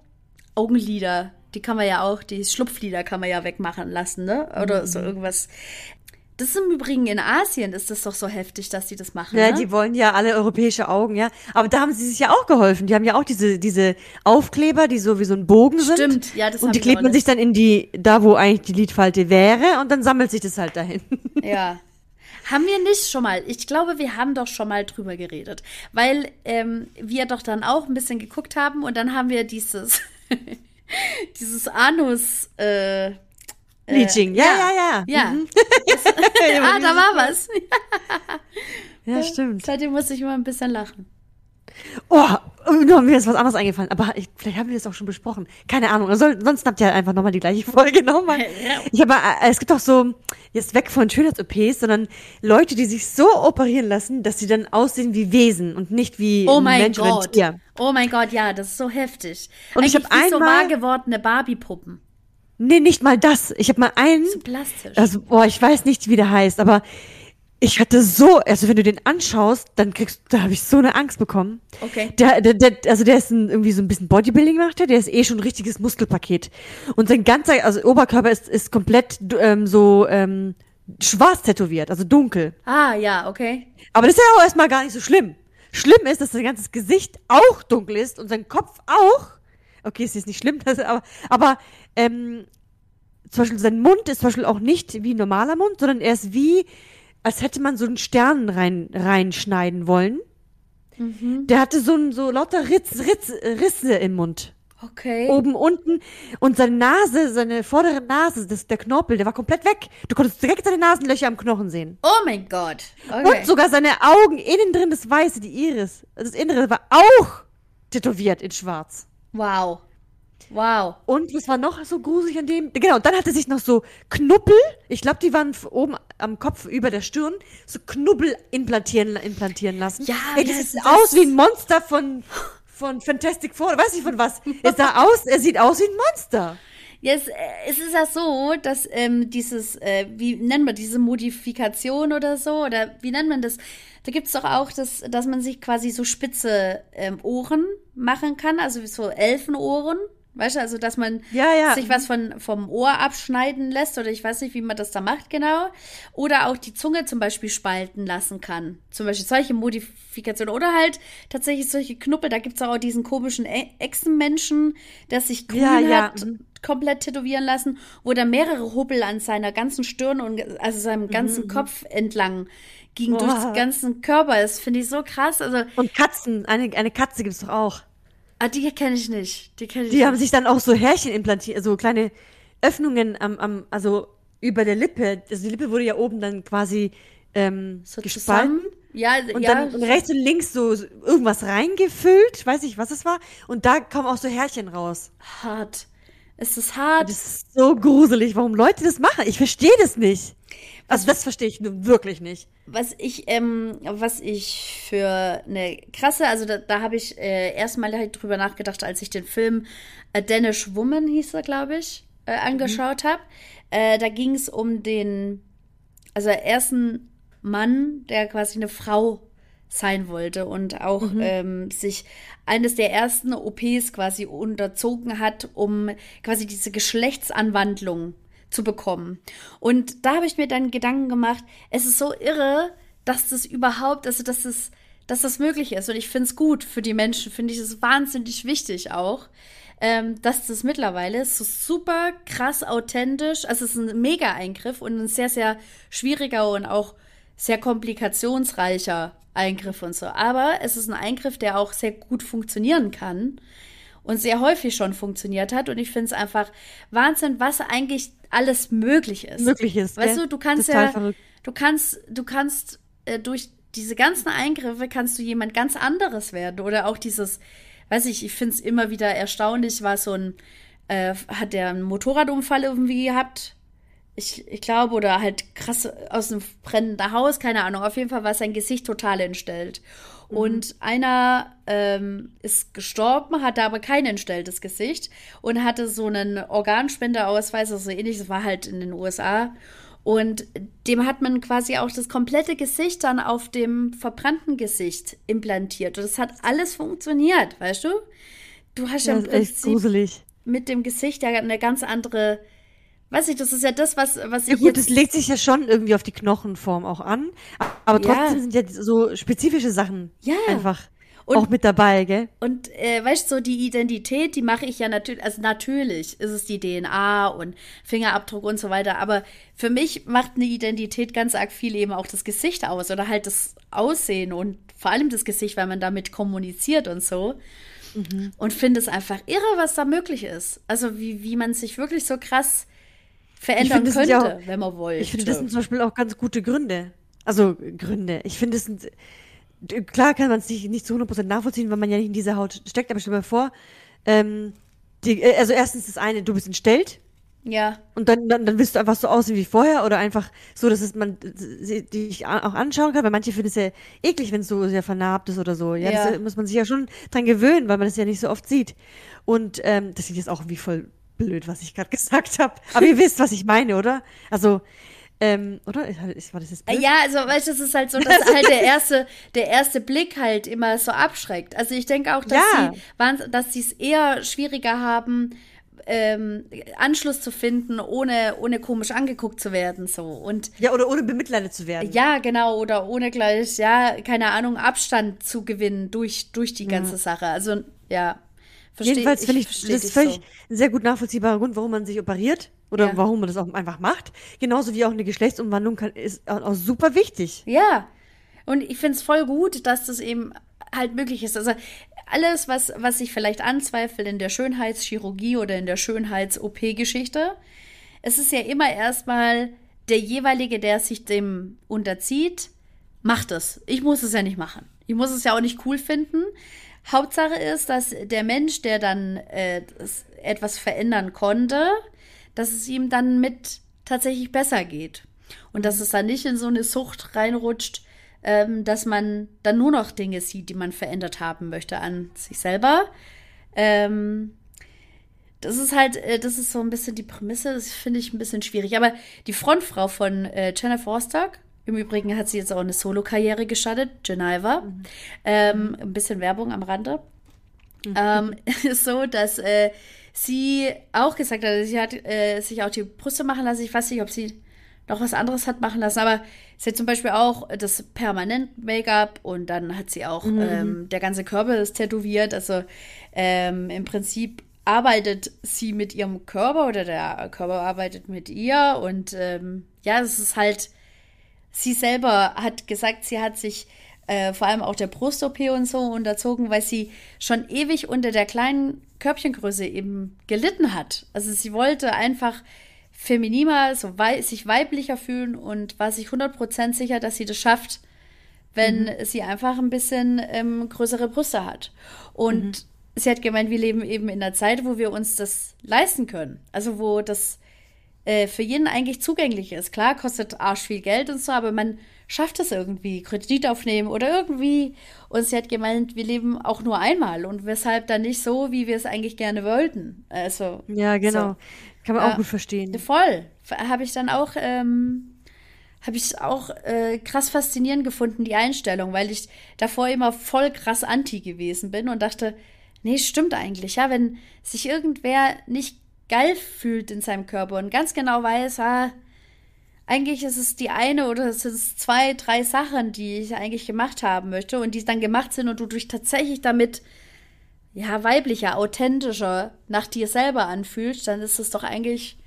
Augenlider, die kann man ja auch, die Schlupflider kann man ja wegmachen lassen, ne? Oder so irgendwas. Das ist im Übrigen in Asien ist das doch so heftig, dass die das machen. Ja, ne? die wollen ja alle europäische Augen, ja. Aber da haben sie sich ja auch geholfen. Die haben ja auch diese, diese Aufkleber, die so wie so ein Bogen sind. Stimmt, ja, das Und die klebt man sich dann in die, da wo eigentlich die Lidfalte wäre und dann sammelt sich das halt dahin. <laughs> Ja. Haben wir nicht schon mal? Ich glaube, wir haben doch schon mal drüber geredet, weil ähm, wir doch dann auch ein bisschen geguckt haben und dann haben wir dieses <laughs> dieses Anus äh, Bleaching, ja, ja, ja. ja. Mhm. <laughs> <laughs> ah, da war was. Ja, stimmt. Seitdem musste ich immer ein bisschen lachen. Oh, no, mir ist was anderes eingefallen, aber ich, vielleicht haben wir das auch schon besprochen. Keine Ahnung. Soll, sonst habt ihr einfach nochmal die gleiche <laughs> Folge nochmal. <laughs> Ich habe, äh, es gibt auch so, jetzt weg von Schönheits-OPs, sondern Leute, die sich so operieren lassen, dass sie dann aussehen wie Wesen und nicht wie Oh ein mein Mensch Gott. Oh mein Gott, ja, das ist so heftig. Und ich Eigentlich hab wie so einmal- wahr gewordene Barbie-Puppen. Nee, nicht mal das. Ich habe mal einen, So plastisch. also, boah, ich weiß nicht, wie der heißt, aber ich hatte so, also wenn du den anschaust, dann kriegst, da habe ich so eine Angst bekommen. Okay. Der, der, der, also der ist ein, irgendwie so ein bisschen Bodybuilding macht er, der ist eh schon ein richtiges Muskelpaket. Und sein ganzer, also Oberkörper ist, ist komplett ähm, so ähm, schwarz tätowiert, also dunkel. Ah, ja, okay. Aber das ist ja auch erstmal gar nicht so schlimm. Schlimm ist, dass sein ganzes Gesicht auch dunkel ist und sein Kopf auch. Okay, es ist nicht schlimm, <laughs> das, aber, aber ähm, zum Beispiel sein Mund ist zum Beispiel auch nicht wie ein normaler Mund, sondern er ist wie, als hätte man so einen Stern rein, reinschneiden wollen. Der hatte so, so lauter Ritz, Ritz, Risse im Mund. Okay. Oben, unten. Und seine Nase, seine vordere Nase, das, der Knorpel, der war komplett weg. Du konntest direkt seine Nasenlöcher am Knochen sehen. Oh mein Gott. Okay. Und sogar seine Augen, innen drin das Weiße, die Iris, das Innere war auch tätowiert in schwarz. Wow. Wow. Und was war noch so gruselig an dem? Genau, dann hat er sich noch so Knubbel, ich glaube, die waren oben am Kopf über der Stirn, so Knubbel implantieren, implantieren lassen. Ja, Ey, das ja, sieht das- aus wie ein Monster von, von Fantastic Four, weiß ich von was. Er sah aus, er sieht aus wie ein Monster. Es, äh, es ist ja so, dass ähm, dieses, äh, wie nennt man diese Modifikation oder so, oder wie nennt man das? Da gibt es doch auch, das, dass man sich quasi so spitze ähm, Ohren machen kann, also wie so Elfenohren. Weißt du, also dass man Ja, ja. sich was von, vom Ohr abschneiden lässt oder ich weiß nicht, wie man das da macht genau. Oder auch die Zunge zum Beispiel spalten lassen kann. Zum Beispiel solche Modifikationen. Oder halt tatsächlich solche Knuppel. Da gibt es auch diesen komischen E- Echsenmenschen, der sich grün Ja, hat, mhm. komplett tätowieren lassen, wo da mehrere Hubbel an seiner ganzen Stirn und also seinem ganzen Kopf entlang ging Mhm, Boah. durch den ganzen Körper. Das finde ich so krass. Also, Und Katzen, eine, eine Katze gibt's doch auch. Ah, die kenne ich nicht. Die kenne ich Die nicht. haben sich dann auch so Härchen implantiert, so kleine Öffnungen am, am, also über der Lippe. Also die Lippe wurde ja oben dann quasi ähm, so gespalten. zusammen. Ja, Und ja. dann rechts und links so so irgendwas reingefüllt, weiß ich, was es war. Und da kommen auch so Härchen raus. hart. Es ist hart. Das ist so gruselig, warum Leute das machen. Ich verstehe das nicht. Also das verstehe ich wirklich nicht. Was ich, ähm, was ich für eine krasse, also da, da habe ich äh, erstmal halt drüber nachgedacht, als ich den Film A Danish Woman hieß er, glaube ich, äh, angeschaut habe. Äh, da ging es um den, also ersten Mann, der quasi eine Frau sein wollte und auch ähm, sich eines der ersten OPs quasi unterzogen hat, um quasi diese Geschlechtsanwandlung zu bekommen. Und da habe ich mir dann Gedanken gemacht, es ist so irre, dass das überhaupt, also dass das, dass das möglich ist. Und ich finde es gut für die Menschen, finde ich es wahnsinnig wichtig auch, ähm, dass das mittlerweile so super krass authentisch, also es ist ein Mega-Eingriff und ein sehr, sehr schwieriger und auch sehr komplikationsreicher Eingriff und so. Aber es ist ein Eingriff, der auch sehr gut funktionieren kann und sehr häufig schon funktioniert hat. Und ich finde es einfach Wahnsinn, was eigentlich alles möglich ist. Möglich ist, Weißt gell? du, du kannst Total ja, verrückt. du kannst, du kannst äh, durch diese ganzen Eingriffe kannst du jemand ganz anderes werden. Oder auch dieses, weiß ich, ich finde es immer wieder erstaunlich, war so ein, äh, hat der einen Motorradunfall irgendwie gehabt? Ich, ich glaube, oder halt krass aus einem brennenden Haus, keine Ahnung. Auf jeden Fall war sein Gesicht total entstellt. Und einer ähm, ist gestorben, hatte aber kein entstelltes Gesicht und hatte so einen Organspendeausweis, also so ähnlich, das war halt in den USA. Und dem hat man quasi auch das komplette Gesicht dann auf dem verbrannten Gesicht implantiert. Und das hat alles funktioniert, weißt du? Du hast ja im Prinzip mit dem Gesicht ja eine ganz andere, weiß ich, das ist ja das, was, was Ja ich gut, jetzt es legt sich ja schon irgendwie auf die Knochenform auch an. Aber Ja. trotzdem sind ja so spezifische Sachen Ja. einfach Und- auch mit dabei, gell? Und äh, weißt du, so die Identität, die mache ich ja natürlich, also natürlich ist es die DNA und Fingerabdruck und so weiter, aber für mich macht eine Identität ganz arg viel eben auch das Gesicht aus oder halt das Aussehen und vor allem das Gesicht, weil man damit kommuniziert und so. Mhm. Und finde es einfach irre, was da möglich ist. Also wie, wie man sich wirklich so krass verändern sind könnte, ja auch- wenn man wollte. Ich finde, das sind zum Beispiel auch ganz gute Gründe. Also Gründe. Ich finde, es sind. Klar kann man es nicht, nicht zu 100% nachvollziehen, weil man ja nicht in dieser Haut steckt, aber stell dir mal vor, ähm, die, äh, also erstens das eine, du bist entstellt ja, und dann, dann, dann willst du einfach so aussehen wie vorher oder einfach so, dass es man dich auch anschauen kann, weil manche finden es ja eklig, wenn es so sehr vernarbt ist oder so. Ja, Ja. Das muss man sich ja schon dran gewöhnen, weil man das ja nicht so oft sieht. Und ähm, das ist jetzt auch wie voll blöd, was ich gerade <laughs> gesagt habe. Aber ihr wisst, was ich meine, oder? Also, ähm, oder? Ist- War das jetzt blöd? Ja, also weißt du, es ist halt so, dass halt der erste, der erste Blick halt immer so abschreckt. Also ich denke auch, dass Ja. sie waren, dass sie es eher schwieriger haben, ähm, Anschluss zu finden, ohne, ohne komisch angeguckt zu werden. So. Und Ja, oder ohne bemitleidet zu werden. ja, genau, oder ohne gleich, ja, keine Ahnung, Abstand zu gewinnen durch, durch die ganze Sache. Also, ja. Versteh, Jedenfalls finde ich, versteh das ist völlig so. ein sehr gut nachvollziehbarer Grund, warum man sich operiert oder Ja. warum man das auch einfach macht. Genauso wie auch eine Geschlechtsumwandlung kann, ist auch, auch super wichtig. Ja. Und ich finde es voll gut, dass das eben halt möglich ist. Also alles, was, was ich vielleicht anzweifle in der Schönheitschirurgie oder in der Schönheits-OP-Geschichte, es ist ja immer erstmal der jeweilige, der sich dem unterzieht, macht es. Ich muss es ja nicht machen. Ich muss es ja auch nicht cool finden. Hauptsache ist, dass der Mensch, der dann äh, etwas verändern konnte, dass es ihm dann mit tatsächlich besser geht. Und dass es dann nicht in so eine Sucht reinrutscht, ähm, dass man dann nur noch Dinge sieht, die man verändert haben möchte an sich selber. Ähm, das ist halt, äh, das ist so ein bisschen die Prämisse, das finde ich ein bisschen schwierig. Aber die Frontfrau von äh, Jennifer Rostock, im Übrigen hat sie jetzt auch eine Solo-Karriere gestartet, Geneva. Mhm. Ähm, ein bisschen Werbung am Rande. Mhm. Ähm, <laughs> so, dass äh, sie auch gesagt hat, sie hat äh, sich auch die Brüste machen lassen. Ich weiß nicht, ob sie noch was anderes hat machen lassen, aber sie hat zum Beispiel auch das Permanent-Make-up und dann hat sie auch, mhm. ähm, der ganze Körper ist tätowiert. Also ähm, im Prinzip arbeitet sie mit ihrem Körper oder der Körper arbeitet mit ihr und ähm, ja, es ist halt, sie selber hat gesagt, sie hat sich äh, vor allem auch der Brust-OP und so unterzogen, weil sie schon ewig unter der kleinen Körbchengröße eben gelitten hat. Also sie wollte einfach femininer, so wei sich weiblicher fühlen und war sich 100% sicher, dass sie das schafft, wenn mhm. sie einfach ein bisschen ähm, größere Brüste hat. Und mhm sie hat gemeint, wir leben eben in einer Zeit, wo wir uns das leisten können. Also wo das äh, für jeden eigentlich zugänglich ist. Klar, kostet arsch viel Geld und so, aber man schafft es irgendwie, Kredit aufnehmen oder irgendwie. Und sie hat gemeint, wir leben auch nur einmal und weshalb dann nicht so, wie wir es eigentlich gerne wollten. Also ja, genau, so. kann man auch gut verstehen. Voll, habe ich dann auch. Ähm, habe ich auch äh, krass faszinierend gefunden, die Einstellung, weil ich davor immer voll krass anti gewesen bin und dachte, Nee, stimmt eigentlich, ja. Wenn sich irgendwer nicht geil fühlt in seinem Körper und ganz genau weiß, ah, eigentlich ist es die eine oder es sind zwei, drei Sachen, die ich eigentlich gemacht haben möchte und die dann gemacht sind und du dich tatsächlich damit ja weiblicher, authentischer nach dir selber anfühlst, dann ist es doch eigentlich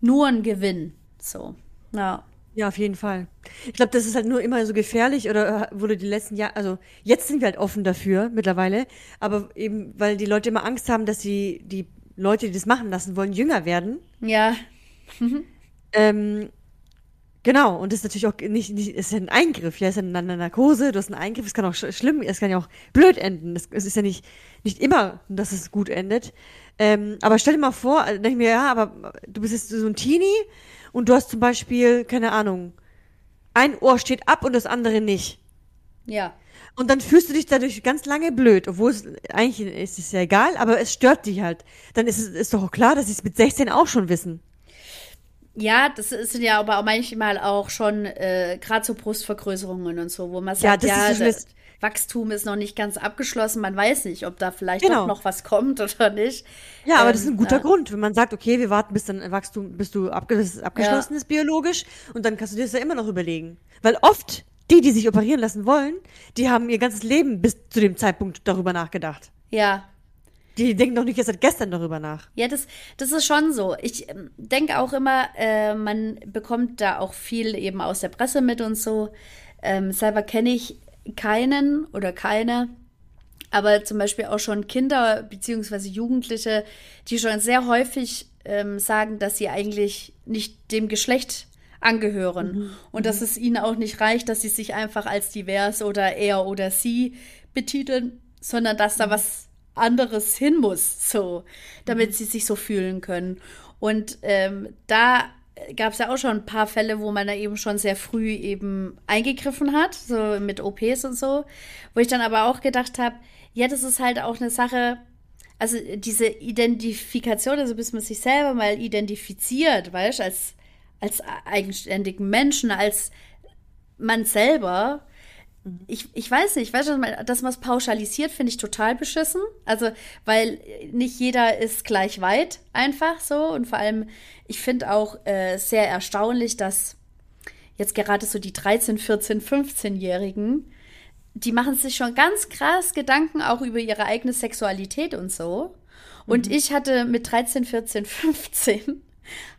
nur ein Gewinn. So, ja. Ja, auf jeden Fall. Ich glaube, das ist halt nur immer so gefährlich oder äh, wurde die letzten Jahre, also jetzt sind wir halt offen dafür mittlerweile, aber eben, weil die Leute immer Angst haben, dass sie, die Leute, die das machen lassen wollen, jünger werden. Ja. ähm, genau, und das ist natürlich auch nicht, nicht ist ja ein Eingriff, ja, ist ja eine Narkose, du hast einen Eingriff, es kann auch sch schlimm, es kann ja auch blöd enden. Es, es ist ja nicht, nicht immer, dass es gut endet. Ähm, aber stell dir mal vor, äh, denke ich mir, ja, aber du bist jetzt so ein Teenie, und du hast zum Beispiel, keine Ahnung, ein Ohr steht ab und das andere nicht. Ja. Und dann fühlst du dich dadurch ganz lange blöd, obwohl es eigentlich ist es ja egal, aber es stört dich halt. Dann ist es ist doch auch klar, dass sie es mit 16 auch schon wissen. Ja, das sind ja aber auch manchmal auch schon äh, gerade so Brustvergrößerungen und so, wo man sagt, ja, das ja, ist Wachstum ist noch nicht ganz abgeschlossen. Man weiß nicht, ob da vielleicht genau. noch was kommt <laughs> oder nicht. Ja, aber ähm, das ist ein guter äh, Grund, wenn man sagt, okay, wir warten, bis dann Wachstum, bis du abges abgeschlossen ja. ist biologisch und dann kannst du dir das ja immer noch überlegen. Weil oft die, die sich operieren lassen wollen, die haben ihr ganzes Leben bis zu dem Zeitpunkt darüber nachgedacht. Ja. Die denken doch nicht erst seit gestern darüber nach. Ja, das, das ist schon so. Ich ähm, denke auch immer, äh, man bekommt da auch viel eben aus der Presse mit und so. Ähm, selber kenne ich keinen oder keine, aber zum Beispiel auch schon Kinder bzw. Jugendliche, die schon sehr häufig ähm, sagen, dass sie eigentlich nicht dem Geschlecht angehören mhm. und dass mhm. es ihnen auch nicht reicht, dass sie sich einfach als divers oder er oder sie betiteln, sondern dass da mhm. was anderes hin muss, so, damit mhm. sie sich so fühlen können. Und ähm, da gab es ja auch schon ein paar Fälle, wo man da eben schon sehr früh eben eingegriffen hat, so mit OPs und so, wo ich dann aber auch gedacht habe, ja, das ist halt auch eine Sache, also diese Identifikation, also bis man sich selber mal identifiziert, weißt als als eigenständigen Menschen, als man selber, ich, ich weiß nicht, weißt du, dass man es pauschalisiert, finde ich total beschissen. Also, weil nicht jeder ist gleich weit, einfach so. Und vor allem, ich finde auch äh, sehr erstaunlich, dass jetzt gerade so die 13, 14, 15-Jährigen, die machen sich schon ganz krass Gedanken auch über ihre eigene Sexualität und so. Und mhm. ich hatte mit 13, 14, 15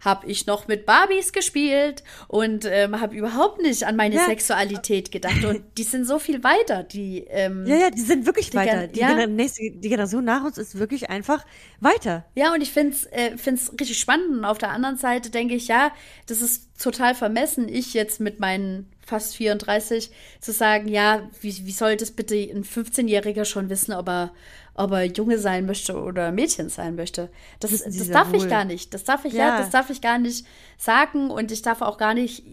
habe ich noch mit Barbies gespielt und ähm, habe überhaupt nicht an meine ja. Sexualität gedacht. Und die sind so viel weiter. Die, ähm, ja, ja, die sind wirklich die weiter. Die, ja. nächste, die Generation nach uns ist wirklich einfach weiter. Ja, und ich finde es äh, find's richtig spannend. Und auf der anderen Seite denke ich, ja, das ist total vermessen, ich jetzt mit meinen fast 34, zu sagen, ja, wie, wie soll das bitte ein 15-Jähriger schon wissen, ob er, ob er Junge sein möchte oder Mädchen sein möchte. Das, das darf ich wohl. gar nicht. Das darf ich ja. Ja. das darf ich gar nicht sagen und ich darf auch gar nicht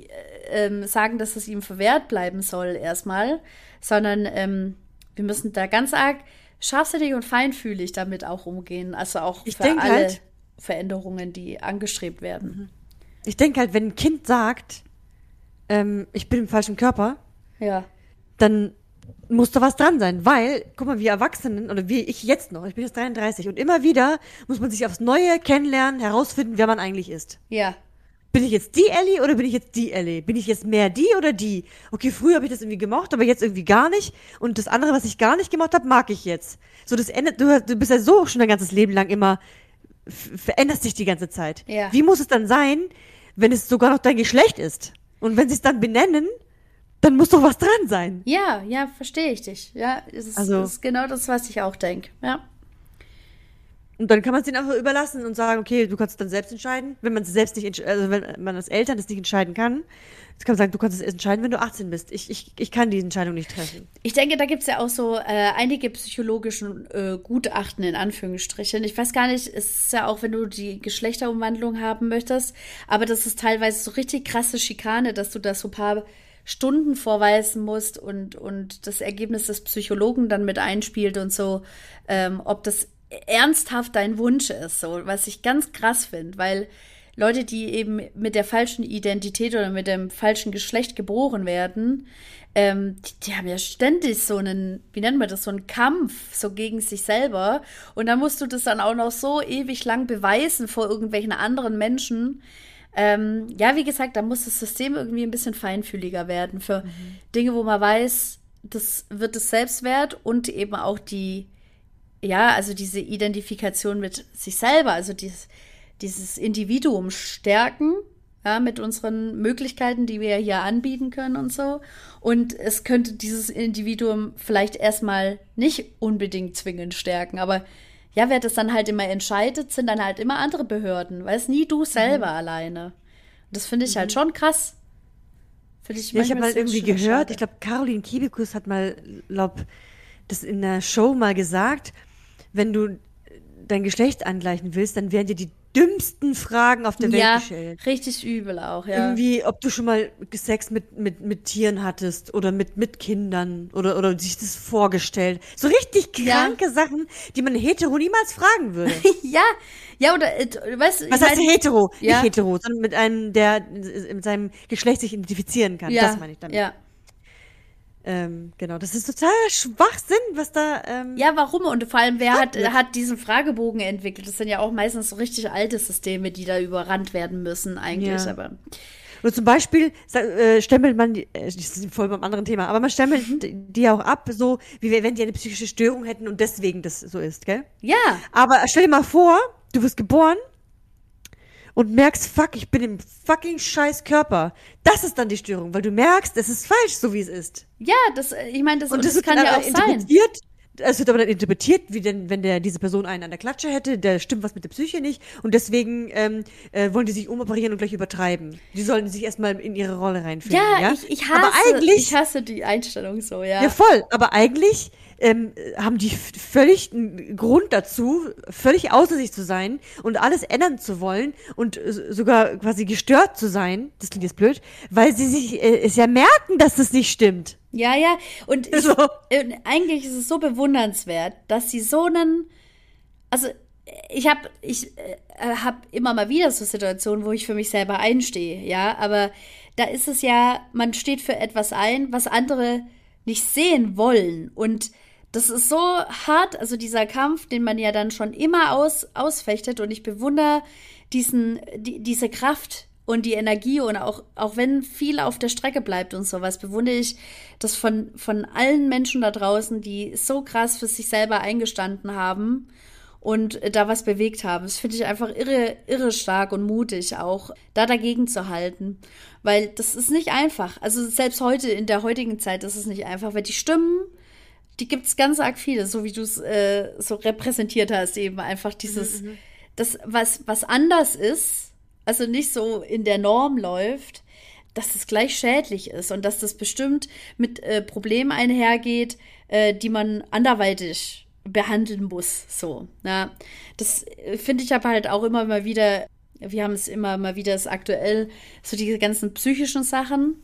äh, sagen, dass es ihm verwehrt bleiben soll erstmal, sondern ähm, wir müssen da ganz arg scharfsinnig und feinfühlig damit auch umgehen. Also auch Ich für alle halt- Veränderungen, die angestrebt werden. Ich denke halt, wenn ein Kind sagt, ähm, ich bin im falschen Körper, Ja. dann muss da was dran sein, weil, guck mal, wir Erwachsenen, oder wie ich jetzt noch, ich bin jetzt 33, und immer wieder muss man sich aufs Neue kennenlernen, herausfinden, wer man eigentlich ist. Ja. Bin ich jetzt die Ellie oder bin ich jetzt die Ellie? Bin ich jetzt mehr die oder die? Okay, früher habe ich das irgendwie gemocht, aber jetzt irgendwie gar nicht. Und das andere, was ich gar nicht gemacht habe, mag ich jetzt. So, das endet, du, du bist ja so schon dein ganzes Leben lang immer, veränderst dich die ganze Zeit. Ja. Wie muss es dann sein, wenn es sogar noch dein Geschlecht ist? Und wenn sie es dann benennen, dann muss doch was dran sein. Ja, ja, verstehe ich dich. Ja, es ist, Also- ist genau das, was ich auch denke. Ja. Und dann kann man es ihnen einfach überlassen und sagen, okay, du kannst es dann selbst entscheiden. Wenn man es selbst nicht, also wenn man als Eltern das nicht entscheiden kann, dann kann man sagen, du kannst es erst entscheiden, wenn du 18 bist. Ich, ich, ich kann die Entscheidung nicht treffen. Ich denke, da gibt es ja auch so äh, einige psychologischen äh, Gutachten in Anführungsstrichen. Ich weiß gar nicht, es ist ja auch, wenn du die Geschlechterumwandlung haben möchtest, aber das ist teilweise so richtig krasse Schikane, dass du da so ein paar Stunden vorweisen musst und, und das Ergebnis des Psychologen dann mit einspielt und so, ähm, ob das ernsthaft dein Wunsch ist, so, was ich ganz krass finde, weil Leute, die eben mit der falschen Identität oder mit dem falschen Geschlecht geboren werden, ähm, die, die haben ja ständig so einen, wie nennt man das, so einen Kampf so gegen sich selber. Und dann musst du das dann auch noch so ewig lang beweisen vor irgendwelchen anderen Menschen. Ähm, ja, wie gesagt, da muss das System irgendwie ein bisschen feinfühliger werden für Dinge, wo man weiß, das wird es Selbstwert und eben auch die, ja, also diese Identifikation mit sich selber, also dieses, dieses Individuum stärken, ja, mit unseren Möglichkeiten, die wir hier anbieten können und so. Und es könnte dieses Individuum vielleicht erstmal nicht unbedingt zwingend stärken, aber ja, wer das dann halt immer entscheidet, sind dann halt immer andere Behörden, weil es nie du selber alleine. Und das finde ich halt schon krass. Finde ich Ja, ich habe mal irgendwie gehört, schade. ich glaube, Caroline Kiebekus hat mal, glaub, das in einer Show mal gesagt, wenn du dein Geschlecht angleichen willst, dann werden dir die dümmsten Fragen auf der Welt ja, gestellt. richtig übel auch, ja. Irgendwie, ob du schon mal Sex mit, mit, mit Tieren hattest oder mit, mit Kindern oder, oder sich das vorgestellt. So richtig Ja. kranke Sachen, die man hetero niemals fragen würde. <laughs> ja, ja, oder, äh, weißt du, Was heißt mein- hetero? Ja. Nicht hetero, sondern mit einem, der mit seinem Geschlecht sich identifizieren kann. Ja, das meine ich damit. ja. Ähm, genau, das ist total Schwachsinn, was da. Ähm, Ja, warum? Und vor allem, wer hat, hat diesen Fragebogen entwickelt? Das sind ja auch meistens so richtig alte Systeme, die da überrannt werden müssen, eigentlich. Ja. Aber Und zum Beispiel äh, stempelt man, die, äh, das ist voll beim anderen Thema, aber man stempelt Mhm. die auch ab, so wie wenn die eine psychische Störung hätten und deswegen das so ist, gell? ja, Aber stell dir mal vor, du wirst geboren und merkst, fuck, ich bin im fucking scheiß Körper. Das ist dann die Störung, weil du merkst, es ist falsch, so wie es ist. ja, das, ich meine, das, Und und das, das, wird kann ja auch sein. Es wird aber dann interpretiert, wie denn, wenn der diese Person einen an der Klatsche hätte, da stimmt was mit der Psyche nicht und deswegen ähm, äh, wollen die sich umoperieren und gleich übertreiben. Die sollen sich erstmal in ihre Rolle reinfinden. Ja, Ja, Ich, ich, hasse, aber eigentlich, ich hasse die Einstellung so, ja. ja voll, aber eigentlich ähm, haben die völlig einen Grund dazu, völlig außer sich zu sein und alles ändern zu wollen und äh, sogar quasi gestört zu sein. Das klingt jetzt blöd, weil sie sich äh, es ja merken, dass das nicht stimmt. Ja, ja. Und ich, So. eigentlich ist es so bewundernswert, dass sie so einen. Also, ich habe ich, äh, hab immer mal wieder so Situationen, wo ich für mich selber einstehe, ja. Aber da ist es ja, man steht für etwas ein, was andere nicht sehen wollen. Und das ist so hart, also dieser Kampf, den man ja dann schon immer aus, ausfechtet. Und ich bewundere diesen, die, diese Kraft und die Energie und auch, auch wenn viel auf der Strecke bleibt und sowas, bewundere ich das von, von allen Menschen da draußen, die so krass für sich selber eingestanden haben und da was bewegt haben. Das finde ich einfach irre, irre stark und mutig auch, da dagegen zu halten. Weil das ist nicht einfach. Also selbst heute, in der heutigen Zeit ist es nicht einfach, weil die Stimmen, die gibt es ganz arg viele, so wie du es äh, so repräsentiert hast, eben einfach dieses, das, was, was anders ist, also nicht so in der Norm läuft, dass das gleich schädlich ist und dass das bestimmt mit äh, Problemen einhergeht, äh, die man anderweitig behandeln muss. So, ja. Das äh, finde ich aber halt auch immer mal wieder, wir haben es immer mal wieder ist aktuell, so diese ganzen psychischen Sachen.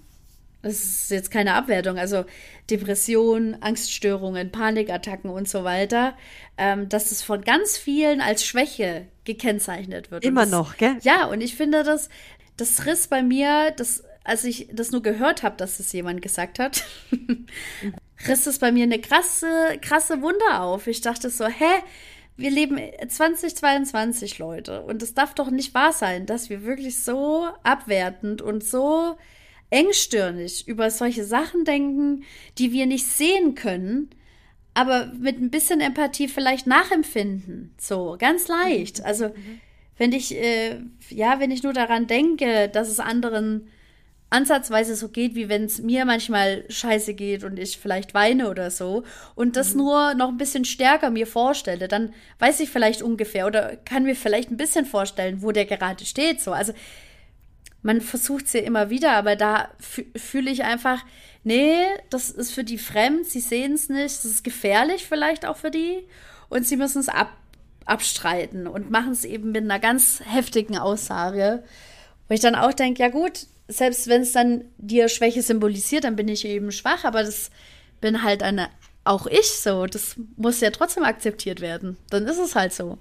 Das ist jetzt keine Abwertung, also Depressionen, Angststörungen, Panikattacken und so weiter, ähm, dass es von ganz vielen als Schwäche gekennzeichnet wird. Immer das, noch, gell? Ja, und ich finde das, das riss bei mir, das als ich das nur gehört habe, dass es jemand gesagt hat, <laughs> riss es bei mir eine krasse, krasse Wunder auf. Ich dachte so, hä? Wir leben 2022, Leute. Und es darf doch nicht wahr sein, dass wir wirklich so abwertend und so engstirnig über solche Sachen denken, die wir nicht sehen können, aber mit ein bisschen Empathie vielleicht nachempfinden. So, ganz leicht. Also, wenn ich, äh, ja, wenn ich nur daran denke, dass es anderen ansatzweise so geht, wie wenn es mir manchmal scheiße geht und ich vielleicht weine oder so und das mhm. nur noch ein bisschen stärker mir vorstelle, dann weiß ich vielleicht ungefähr oder kann mir vielleicht ein bisschen vorstellen, wo der gerade steht. So, also man versucht es ja immer wieder, aber da fühle ich einfach, nee, das ist für die fremd, sie sehen es nicht, das ist gefährlich vielleicht auch für die und sie müssen es ab, abstreiten und machen es eben mit einer ganz heftigen Aussage. Wo ich dann auch denke, ja gut, selbst wenn es dann dir Schwäche symbolisiert, dann bin ich eben schwach, aber das bin halt eine, auch ich so. Das muss ja trotzdem akzeptiert werden. Dann ist es halt so.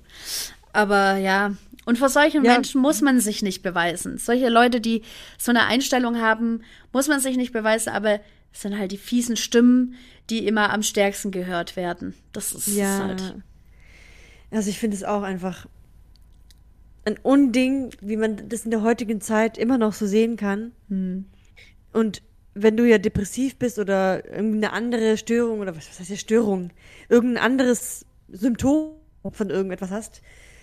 Aber ja, und vor solchen ja. Menschen muss man sich nicht beweisen. Solche Leute, die so eine Einstellung haben, muss man sich nicht beweisen, aber es sind halt die fiesen Stimmen, die immer am stärksten gehört werden. Das ist ja. halt. Also ich finde es auch einfach ein Unding, wie man das in der heutigen Zeit immer noch so sehen kann. Hm. Und wenn du ja depressiv bist oder irgendeine andere Störung oder was, was heißt ja Störung, irgendein anderes Symptom von irgendetwas hast,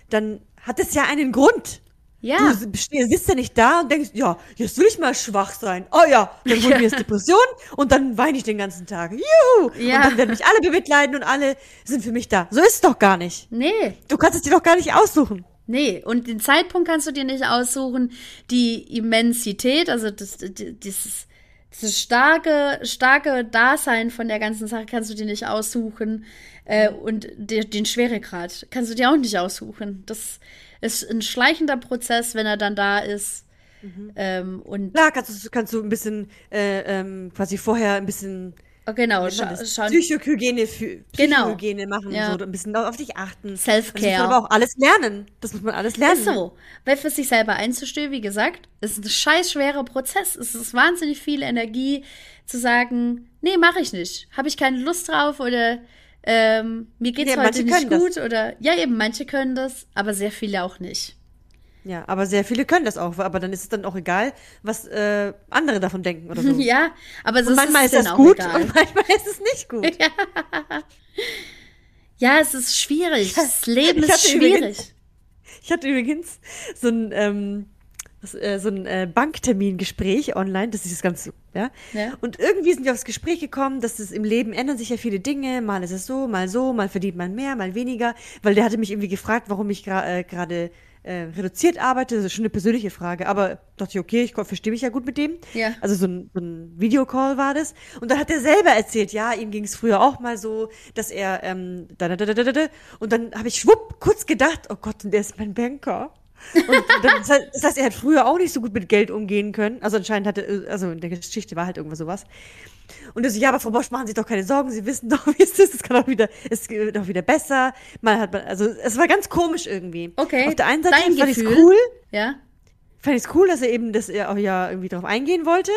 dann hat es ja einen Grund. Ja. Du sitzt ja nicht da und denkst, ja, jetzt will ich mal schwach sein. Oh ja, dann holen wir jetzt Depression und dann weine ich den ganzen Tag. Juhu! Ja. Und dann werden mich alle bemitleiden und alle sind für mich da. So ist es doch gar nicht. Nee. Du kannst es dir doch gar nicht aussuchen. Nee, und den Zeitpunkt kannst du dir nicht aussuchen. Die Immensität, also das, dieses, dieses starke, starke Dasein von der ganzen Sache kannst du dir nicht aussuchen. Äh, und de, den Schweregrad kannst du dir auch nicht aussuchen. Das ist ein schleichender Prozess, wenn er dann da ist. Mhm. Ähm, und Klar, kannst du, kannst du ein bisschen äh, ähm, quasi vorher ein bisschen genau, scha schon. Psychohygiene, genau. Psychohygiene genau. machen, ja. so ein bisschen auf dich achten. Self-Care. Das muss man aber auch alles lernen. Das muss man alles lernen. Ist so. Weil für sich selber einzustehen, wie gesagt, ist ein scheiß schwerer Prozess. Es ist wahnsinnig viel Energie zu sagen, nee, mache ich nicht. Habe ich keine Lust drauf oder ähm, mir geht's ja, heute nicht gut das. oder ja eben, manche können das, aber sehr viele auch nicht. Ja, aber sehr viele können das auch, aber dann ist es dann auch egal, was äh, andere davon denken oder so. <laughs> ja, aber so und manchmal ist, es das gut egal. und <laughs> manchmal ist es nicht gut. ja. ja, es ist schwierig. Das Leben ist schwierig. Übrigens, ich hatte übrigens so ein ähm, äh, so ein äh, Banktermingespräch online, das ist das Ganze, ja? ja. Und irgendwie sind wir aufs Gespräch gekommen, dass es im Leben ändern sich ja viele Dinge. Mal ist es so, mal so, mal verdient man mehr, mal weniger. Weil der hatte mich irgendwie gefragt, warum ich äh, gerade äh, äh, reduziert arbeite, das ist schon eine persönliche Frage, aber dachte ich, okay, ich verstehe mich ja gut mit dem. Ja. Also so ein, so ein Videocall war das. Und dann hat er selber erzählt, ja, ihm ging es früher auch mal so, dass er ähm, da, da, da, da, da, da. und dann habe ich schwupp kurz gedacht, oh Gott, und der ist mein Banker. Und das heißt, das heißt, er hat früher auch nicht so gut mit Geld umgehen können. Also anscheinend hatte, also in der Geschichte war halt irgendwas sowas. Und er so, ja, aber Frau Bosch, machen Sie doch keine Sorgen, Sie wissen <laughs> doch, wie es ist, es kann auch wieder, es geht auch wieder besser. Man hat, also es war ganz komisch irgendwie. Okay. Auf der einen Seite Dein fand ich es cool. Ja. Fand ich es cool, dass er eben, dass er auch ja irgendwie darauf eingehen wollte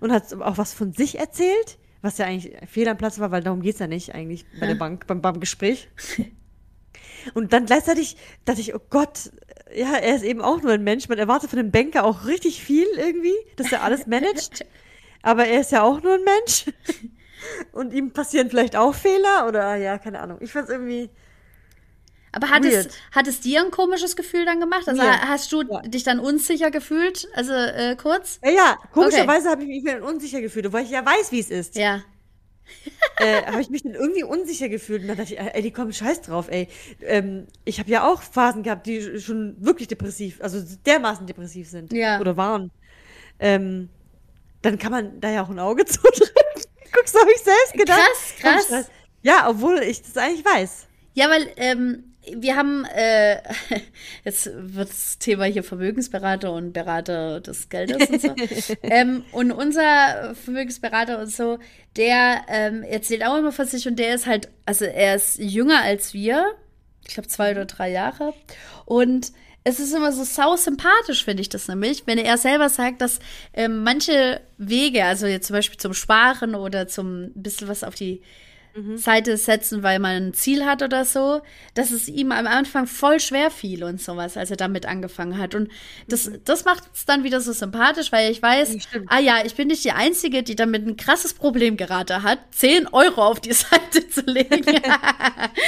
und hat auch was von sich erzählt, was ja eigentlich fehl am Platz war, weil darum geht's ja nicht eigentlich bei ja. der Bank, beim, beim Gespräch. <laughs> Und dann gleichzeitig dachte ich, oh Gott, ja, er ist eben auch nur ein Mensch. Man erwartet von einem Banker auch richtig viel irgendwie, dass er alles managt. <laughs> Aber er ist ja auch nur ein Mensch. Und ihm passieren vielleicht auch Fehler oder ja, keine Ahnung. Ich fand's irgendwie. Aber hat es, hat es dir ein komisches Gefühl dann gemacht? Also Weird. hast du ja. dich dann unsicher gefühlt? Also äh, kurz? Ja, ja. komischerweise okay. habe ich mich dann unsicher gefühlt, weil ich ja weiß, wie es ist. Ja. Äh, habe ich mich dann irgendwie unsicher gefühlt und dann dachte ich, ey, die kommen scheiß drauf, ey. Ähm, ich habe ja auch Phasen gehabt, die schon wirklich depressiv, also dermaßen depressiv sind. Ja. Oder waren. Ähm, dann kann man da ja auch ein Auge <laughs> zudrücken. Guckst du, habe ich selbst gedacht. Krass, krass. Ja, obwohl ich das eigentlich weiß. Ja, weil ähm, wir haben, äh, <laughs> jetzt wird das Thema hier Vermögensberater und Berater des Geldes und so. <laughs> ähm, und unser Vermögensberater und so, der ähm, erzählt auch immer von sich und der ist halt, also er ist jünger als wir, ich glaube zwei oder drei Jahre. Und es ist immer so sau sympathisch, finde ich das nämlich, wenn er selber sagt, dass ähm, manche Wege, also jetzt zum Beispiel zum Sparen oder zum bisschen was auf die mhm. Seite setzen, weil man ein Ziel hat oder so, dass es ihm am Anfang voll schwer fiel und sowas, als er damit angefangen hat. Und das, mhm. das macht es dann wieder so sympathisch, weil ich weiß, ja, ah ja, ich bin nicht die Einzige, die damit ein krasses Problem gerade hat, 10 Euro auf die <laughs> Seite zu legen.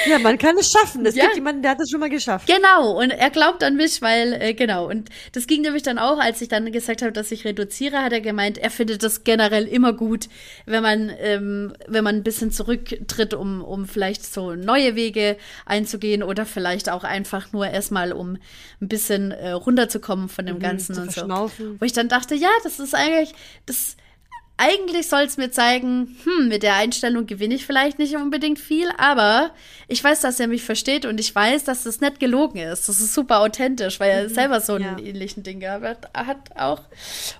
ja, man kann es schaffen. Es ja. gibt jemanden, der hat es schon mal geschafft. Genau, und er glaubt an mich, weil, äh, genau. Und das ging nämlich dann auch, als ich dann gesagt habe, dass ich reduziere, hat er gemeint, er findet das generell immer gut, wenn man, ähm, wenn man ein bisschen zurück tritt, um, um vielleicht so neue Wege einzugehen oder vielleicht auch einfach nur erstmal, um ein bisschen äh, runterzukommen von dem mhm, Ganzen und so. Wo ich dann dachte, ja, das ist eigentlich, das eigentlich soll es mir zeigen, hm, mit der Einstellung gewinne ich vielleicht nicht unbedingt viel, aber ich weiß, dass er mich versteht und ich weiß, dass das nicht gelogen ist. Das ist super authentisch, weil er mhm, selber so einen ja. ähnlichen Ding gehabt hat auch.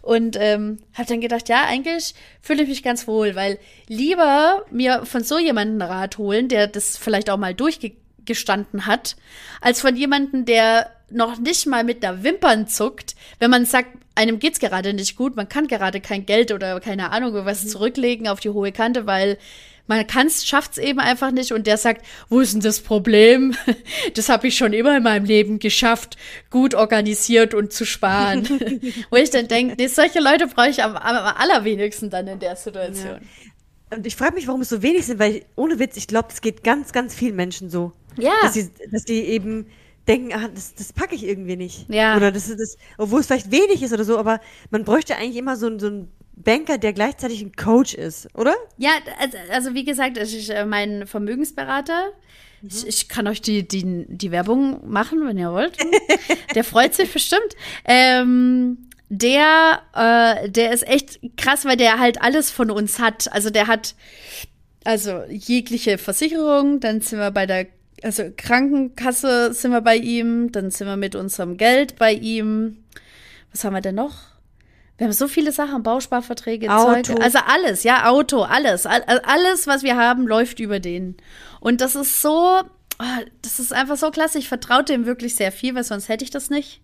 Und ähm, habe dann gedacht, ja, eigentlich fühle ich mich ganz wohl, weil lieber mir von so jemandem Rat holen, der das vielleicht auch mal durchgestanden hat, als von jemandem, der noch nicht mal mit der Wimpern zuckt, wenn man sagt, einem geht's gerade nicht gut, man kann gerade kein Geld oder keine Ahnung was mhm. zurücklegen auf die hohe Kante, weil man kann's, schafft's eben einfach nicht und der sagt, wo ist denn das Problem? <laughs> Das habe ich schon immer in meinem Leben geschafft, gut organisiert und zu sparen. <laughs> Wo ich dann denke, nee, solche Leute brauche ich am, am, allerwenigsten dann in der Situation. Ja. Und ich frage mich, warum es so wenig sind, weil ohne Witz, ich glaube, es geht ganz, ganz vielen Menschen so. Ja. Dass sie, dass die eben denken, ah, das, das packe ich irgendwie nicht. Ja. Oder das ist das, obwohl es vielleicht wenig ist oder so, aber man bräuchte eigentlich immer so, so einen Banker, der gleichzeitig ein Coach ist, oder? Ja, also, also wie gesagt, ich, äh, mein Vermögensberater, mhm. ich, ich, kann euch die, die, die Werbung machen, wenn ihr wollt. <laughs> der freut sich bestimmt. Ähm, der, äh, der ist echt krass, weil der halt alles von uns hat. Also der hat also jegliche Versicherung, dann sind wir bei der also Krankenkasse sind wir bei ihm, dann sind wir mit unserem Geld bei ihm. Was haben wir denn noch? Wir haben so viele Sachen, Bausparverträge, Auto. Zeug, also alles, ja, Auto, alles, alles, was wir haben, läuft über den. Und das ist so, oh, das ist einfach so klasse. Ich vertraue dem wirklich sehr viel, weil sonst hätte ich das nicht.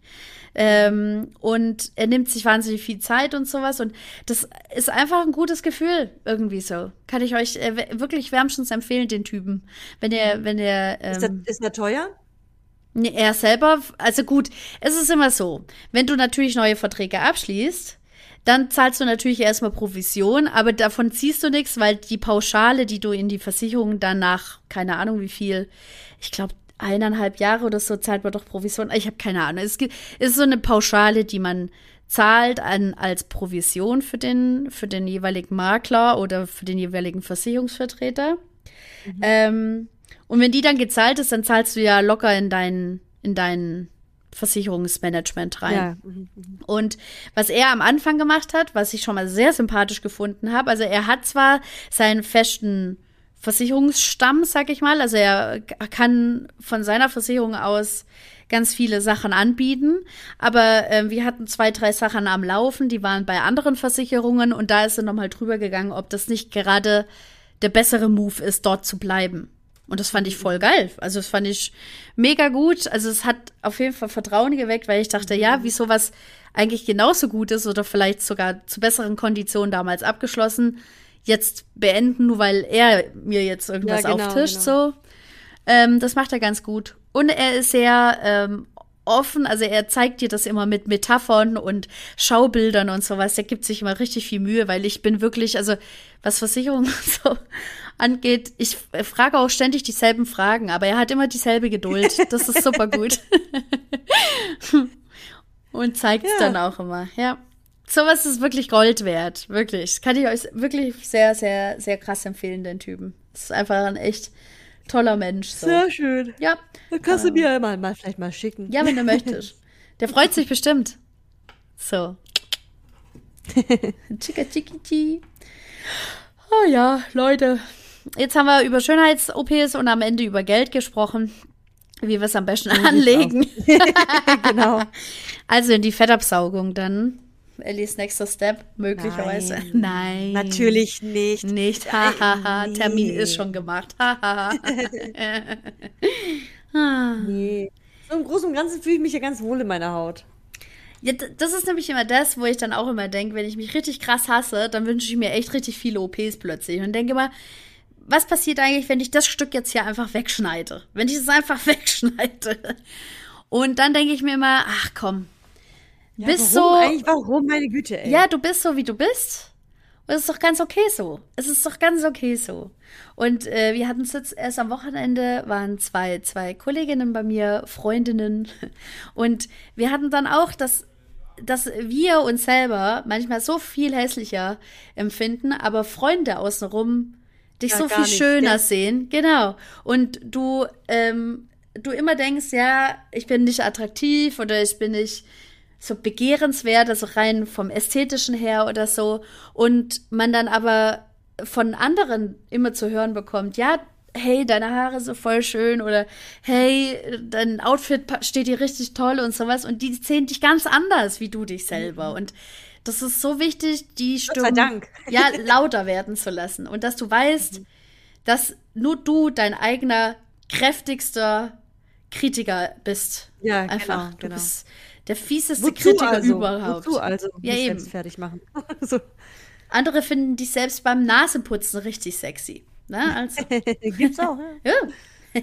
Ähm, und er nimmt sich wahnsinnig viel Zeit und sowas. Und das ist einfach ein gutes Gefühl, irgendwie so. Kann ich euch äh, wirklich wärmstens empfehlen, den Typen. Wenn er, wenn er. Ähm, ist, ist der teuer? Nee, er selber, also gut, es ist immer so, wenn du natürlich neue Verträge abschließt, dann zahlst du natürlich erstmal Provision, aber davon ziehst du nichts, weil die Pauschale, die du in die Versicherung danach, keine Ahnung wie viel, ich glaube eineinhalb Jahre oder so zahlt man doch Provision. Ich habe keine Ahnung. Es gibt, ist so eine Pauschale, die man zahlt an, als Provision für den, für den jeweiligen Makler oder für den jeweiligen Versicherungsvertreter. Mhm. Ähm, und wenn die dann gezahlt ist, dann zahlst du ja locker in deinen, in deinen Versicherungsmanagement rein. Ja. Mhm, mhm. Und was er am Anfang gemacht hat, was ich schon mal sehr sympathisch gefunden habe, also er hat zwar seinen festen Versicherungsstamm, sag ich mal. Also er kann von seiner Versicherung aus ganz viele Sachen anbieten. Aber äh, wir hatten zwei, drei Sachen am Laufen, die waren bei anderen Versicherungen und da ist er nochmal drüber gegangen, ob das nicht gerade der bessere Move ist, dort zu bleiben. Und das fand ich voll geil. Also das fand ich mega gut. Also es hat auf jeden Fall Vertrauen geweckt, weil ich dachte, ja, wie sowas eigentlich genauso gut ist oder vielleicht sogar zu besseren Konditionen damals abgeschlossen, jetzt beenden, nur weil er mir jetzt irgendwas ja, genau, auftischt, genau. so. Ähm, das macht er ganz gut. Und er ist sehr ähm, offen, also er zeigt dir das immer mit Metaphern und Schaubildern und sowas. Er gibt sich immer richtig viel Mühe, weil ich bin wirklich, also was Versicherungen <laughs> so angeht, ich frage auch ständig dieselben Fragen, aber er hat immer dieselbe Geduld. Das ist super gut. <laughs> und zeigt es ja. dann auch immer, ja sowas ist wirklich Gold wert. Wirklich. Das kann ich euch wirklich sehr, sehr, sehr krass empfehlen, den Typen. Das ist einfach ein echt toller Mensch. So. Sehr schön. Ja. Dann kannst ähm, du mir mal, mal vielleicht mal schicken. Ja, wenn du möchtest. <laughs> Der freut sich bestimmt. So. Chicka chiki Oh ja, Leute. Jetzt haben wir über Schönheits-OPs und am Ende über Geld gesprochen, wie wir es am besten anlegen. <laughs> genau. <laughs> Also in die Fettabsaugung dann. Ellies nächster Step, möglicherweise. Nein. Natürlich nicht. Nicht. Hahaha. Termin nee. ist schon gemacht. Hahaha. <laughs> Nee. So im Großen und Ganzen fühle ich mich ja ganz wohl in meiner Haut. Ja, das ist nämlich immer das, wo ich dann auch immer denke, wenn ich mich richtig krass hasse, dann wünsche ich mir echt richtig viele OPs plötzlich und denke immer, was passiert eigentlich, wenn ich das Stück jetzt hier einfach wegschneide? Wenn ich es einfach <laughs> wegschneide. Und dann denke ich mir immer, ach komm, Ja, bist warum so, Eigentlich, warum, meine Güte, ey? ja, du bist so, wie du bist. Und es ist doch ganz okay so. Es ist doch ganz okay so. Und äh, wir hatten es jetzt erst am Wochenende, waren zwei, zwei Kolleginnen bei mir, Freundinnen. <laughs> Und wir hatten dann auch, dass, dass wir uns selber manchmal so viel hässlicher empfinden, aber Freunde außenrum dich Ja, so viel nicht, schöner gell? sehen. Genau. Und du, ähm, du immer denkst, ja, ich bin nicht attraktiv oder ich bin nicht so begehrenswert, also rein vom ästhetischen her oder so. Und man dann aber von anderen immer zu hören bekommt, ja, hey, deine Haare sind voll schön oder hey, dein Outfit steht dir richtig toll und sowas. Und die sehen dich ganz anders wie du dich selber. Und das ist so wichtig, die Gott sei Stimme Dank. <laughs> ja, lauter werden zu lassen. Und dass du weißt, dass nur du dein eigener kräftigster Kritiker bist. Ja, Einfach. genau, Du genau. bist der fieseste Wozu Kritiker also? überhaupt. Wozu also? Ja, eben. selbst fertig machen. <laughs> so. Andere finden dich selbst beim Nasenputzen richtig sexy. Ne? Also, <laughs> Gibt's auch, ja. <laughs>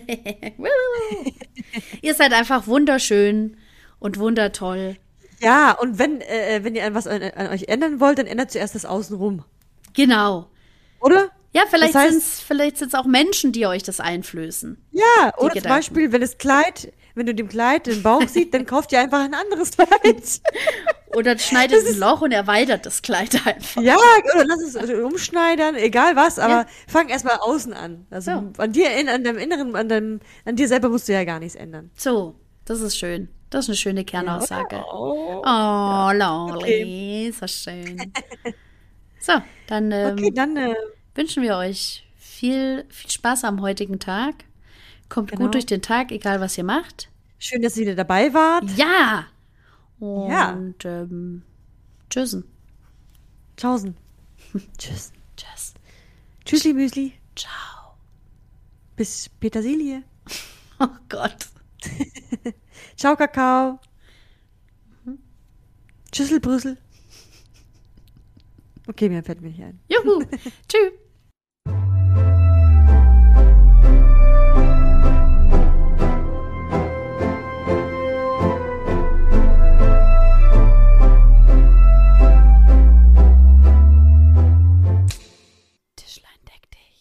Ihr seid einfach wunderschön und wundertoll. Ja, und wenn, äh, wenn ihr an was an, an euch ändern wollt, dann ändert zuerst das Außenrum. Genau. Oder? Ja, vielleicht Das heißt- vielleicht sind's auch Menschen, die euch das einflößen. Ja, oder zum Gedanken. Beispiel, wenn das Kleid, wenn du dem Kleid den Bauch siehst, dann kauft ihr einfach ein anderes Kleid. <laughs> Oder schneidet ein Loch und erweitert das Kleid einfach. ja, oder lass es umschneidern, egal was, aber Ja. fang erstmal außen an. Also So. an dir, an deinem Inneren, an, deinem, an dir selber musst du ja gar nichts ändern. So, das ist schön. Das ist eine schöne Kernaussage. Oh. Oh, Lolly, so schön. So, dann ähm, Okay, dann, äh, wünschen wir euch viel, viel Spaß am heutigen Tag. Kommt Genau. gut durch den Tag, egal was ihr macht. schön, dass ihr wieder dabei wart. Ja! Und Ja. ähm, tschüssen. Tschaußen. <laughs> Tschüss. Tschüss. Tschüssli Müsli. Ciao. Bis Petersilie. <laughs> Oh Gott. <laughs> Ciao, Kakao. Tschüssel, Brüssel. Okay, mehr fällt mir nicht ein. Juhu. Tschüss.